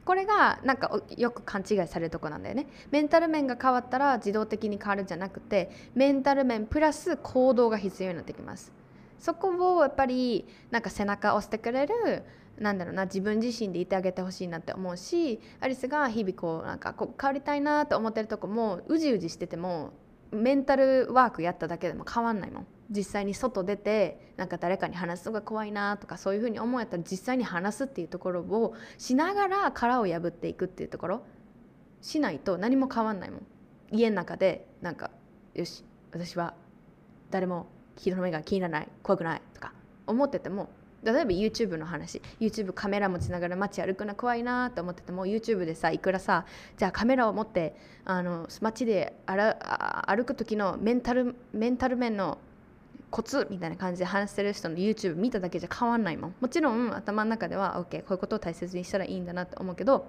これがなんかよく勘違いされるとこなんだよね。メンタル面が変わったら自動的に変わるんじゃなくてメンタル面プラス行動が必要になってきます。そこをやっぱりなんか背中を押してくれるなんだろうな自分自身でいてあげてほしいなって思うしアリスが日々こうなんかこう変わりたいなと思ってるとこもうじうじしててもメンタルワークやっただけでも変わんないもん。実際に外出てなんか誰かに話すのが怖いなとかそういうふうに思うやったら実際に話すっていうところをしながら殻を破っていくっていうところ。しないと何も変わんないもん。家の中でなんかよし私は誰も人の目が気にならない怖くないとか思ってても例えば YouTube の話 YouTube カメラ持ちながら街歩くの怖いなと思ってても YouTube でさいくらさじゃあカメラを持ってあの街で歩く時のメンタルメンタル面のコツみたいな感じで話してる人の YouTube 見ただけじゃ変わんないもん。もちろん頭の中では OK こういうことを大切にしたらいいんだなって思うけど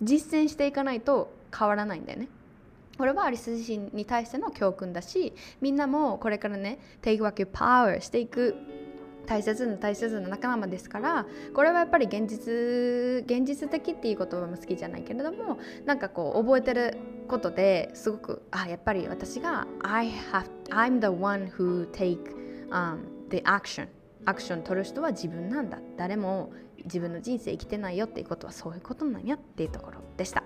実践していかないと変わらないんだよね。これはアリス自身に対しての教訓だしみんなもこれからね Take back your power していく大切な大切な仲間ですからこれはやっぱり現実現実的っていう言葉も好きじゃないけれどもなんかこう覚えてることですごくあやっぱり私が I have I'm the one who take、um, the action. アクション取る人は自分なんだ。誰も自分の人生生きてないよっていうことはそういうことなんやっていうところでした。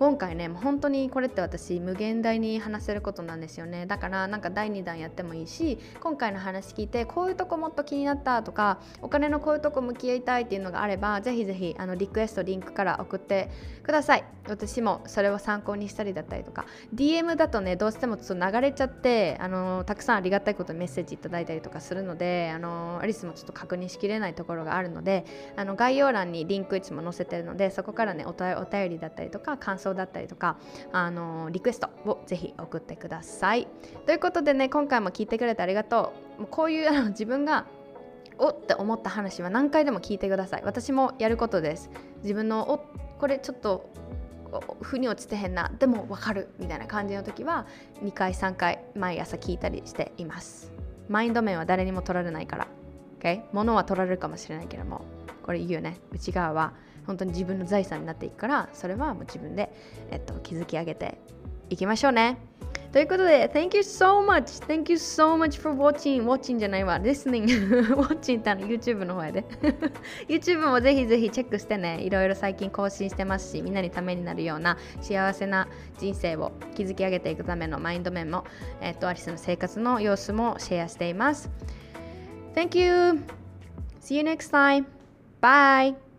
今回ね本当にこれって私無限大に話せることなんですよね。だからなんか第2弾やってもいいし今回の話聞いてこういうとこもっと気になったとかお金のこういうとこ向き合いたいっていうのがあればぜひぜひあのリクエストリンクから送ってください。私もそれを参考にしたりだったりとか。DM だとねどうしてもちょっと流れちゃってあのたくさんありがたいことメッセージいただいたりとかするのであのアリスもちょっと確認しきれないところがあるのであの概要欄にリンクいつも載せてるのでそこからねお便りだったりとか感想だったりとかあのリクエストをぜひ送ってください。ということでね今回も聞いてくれてありがとう。もうこういうあの自分がおって思った話は何回でも聞いてください。私もやることです。自分のおこれちょっと腑に落ちてへんな。でも分かる。みたいな感じの時は2回3回毎朝聞いたりしています。マインド面は誰にも取られないから。OK 物は取られるかもしれないけども。これ言うよね。内側は。本当に自分の財産になっていくからそれはもう自分で、えっと、築き上げていきましょうねということで、Thank you so much! Thank you so much for watching! Watching じゃないわ、listening! watching ってあの YouTube の方やで。YouTube もぜひぜひチェックしてね、いろいろ最近更新してますし、みんなにためになるような幸せな人生を築き上げていくためのマインド面も、えっと、アリスの生活の様子もシェアしています。Thank you! See you next time! Bye!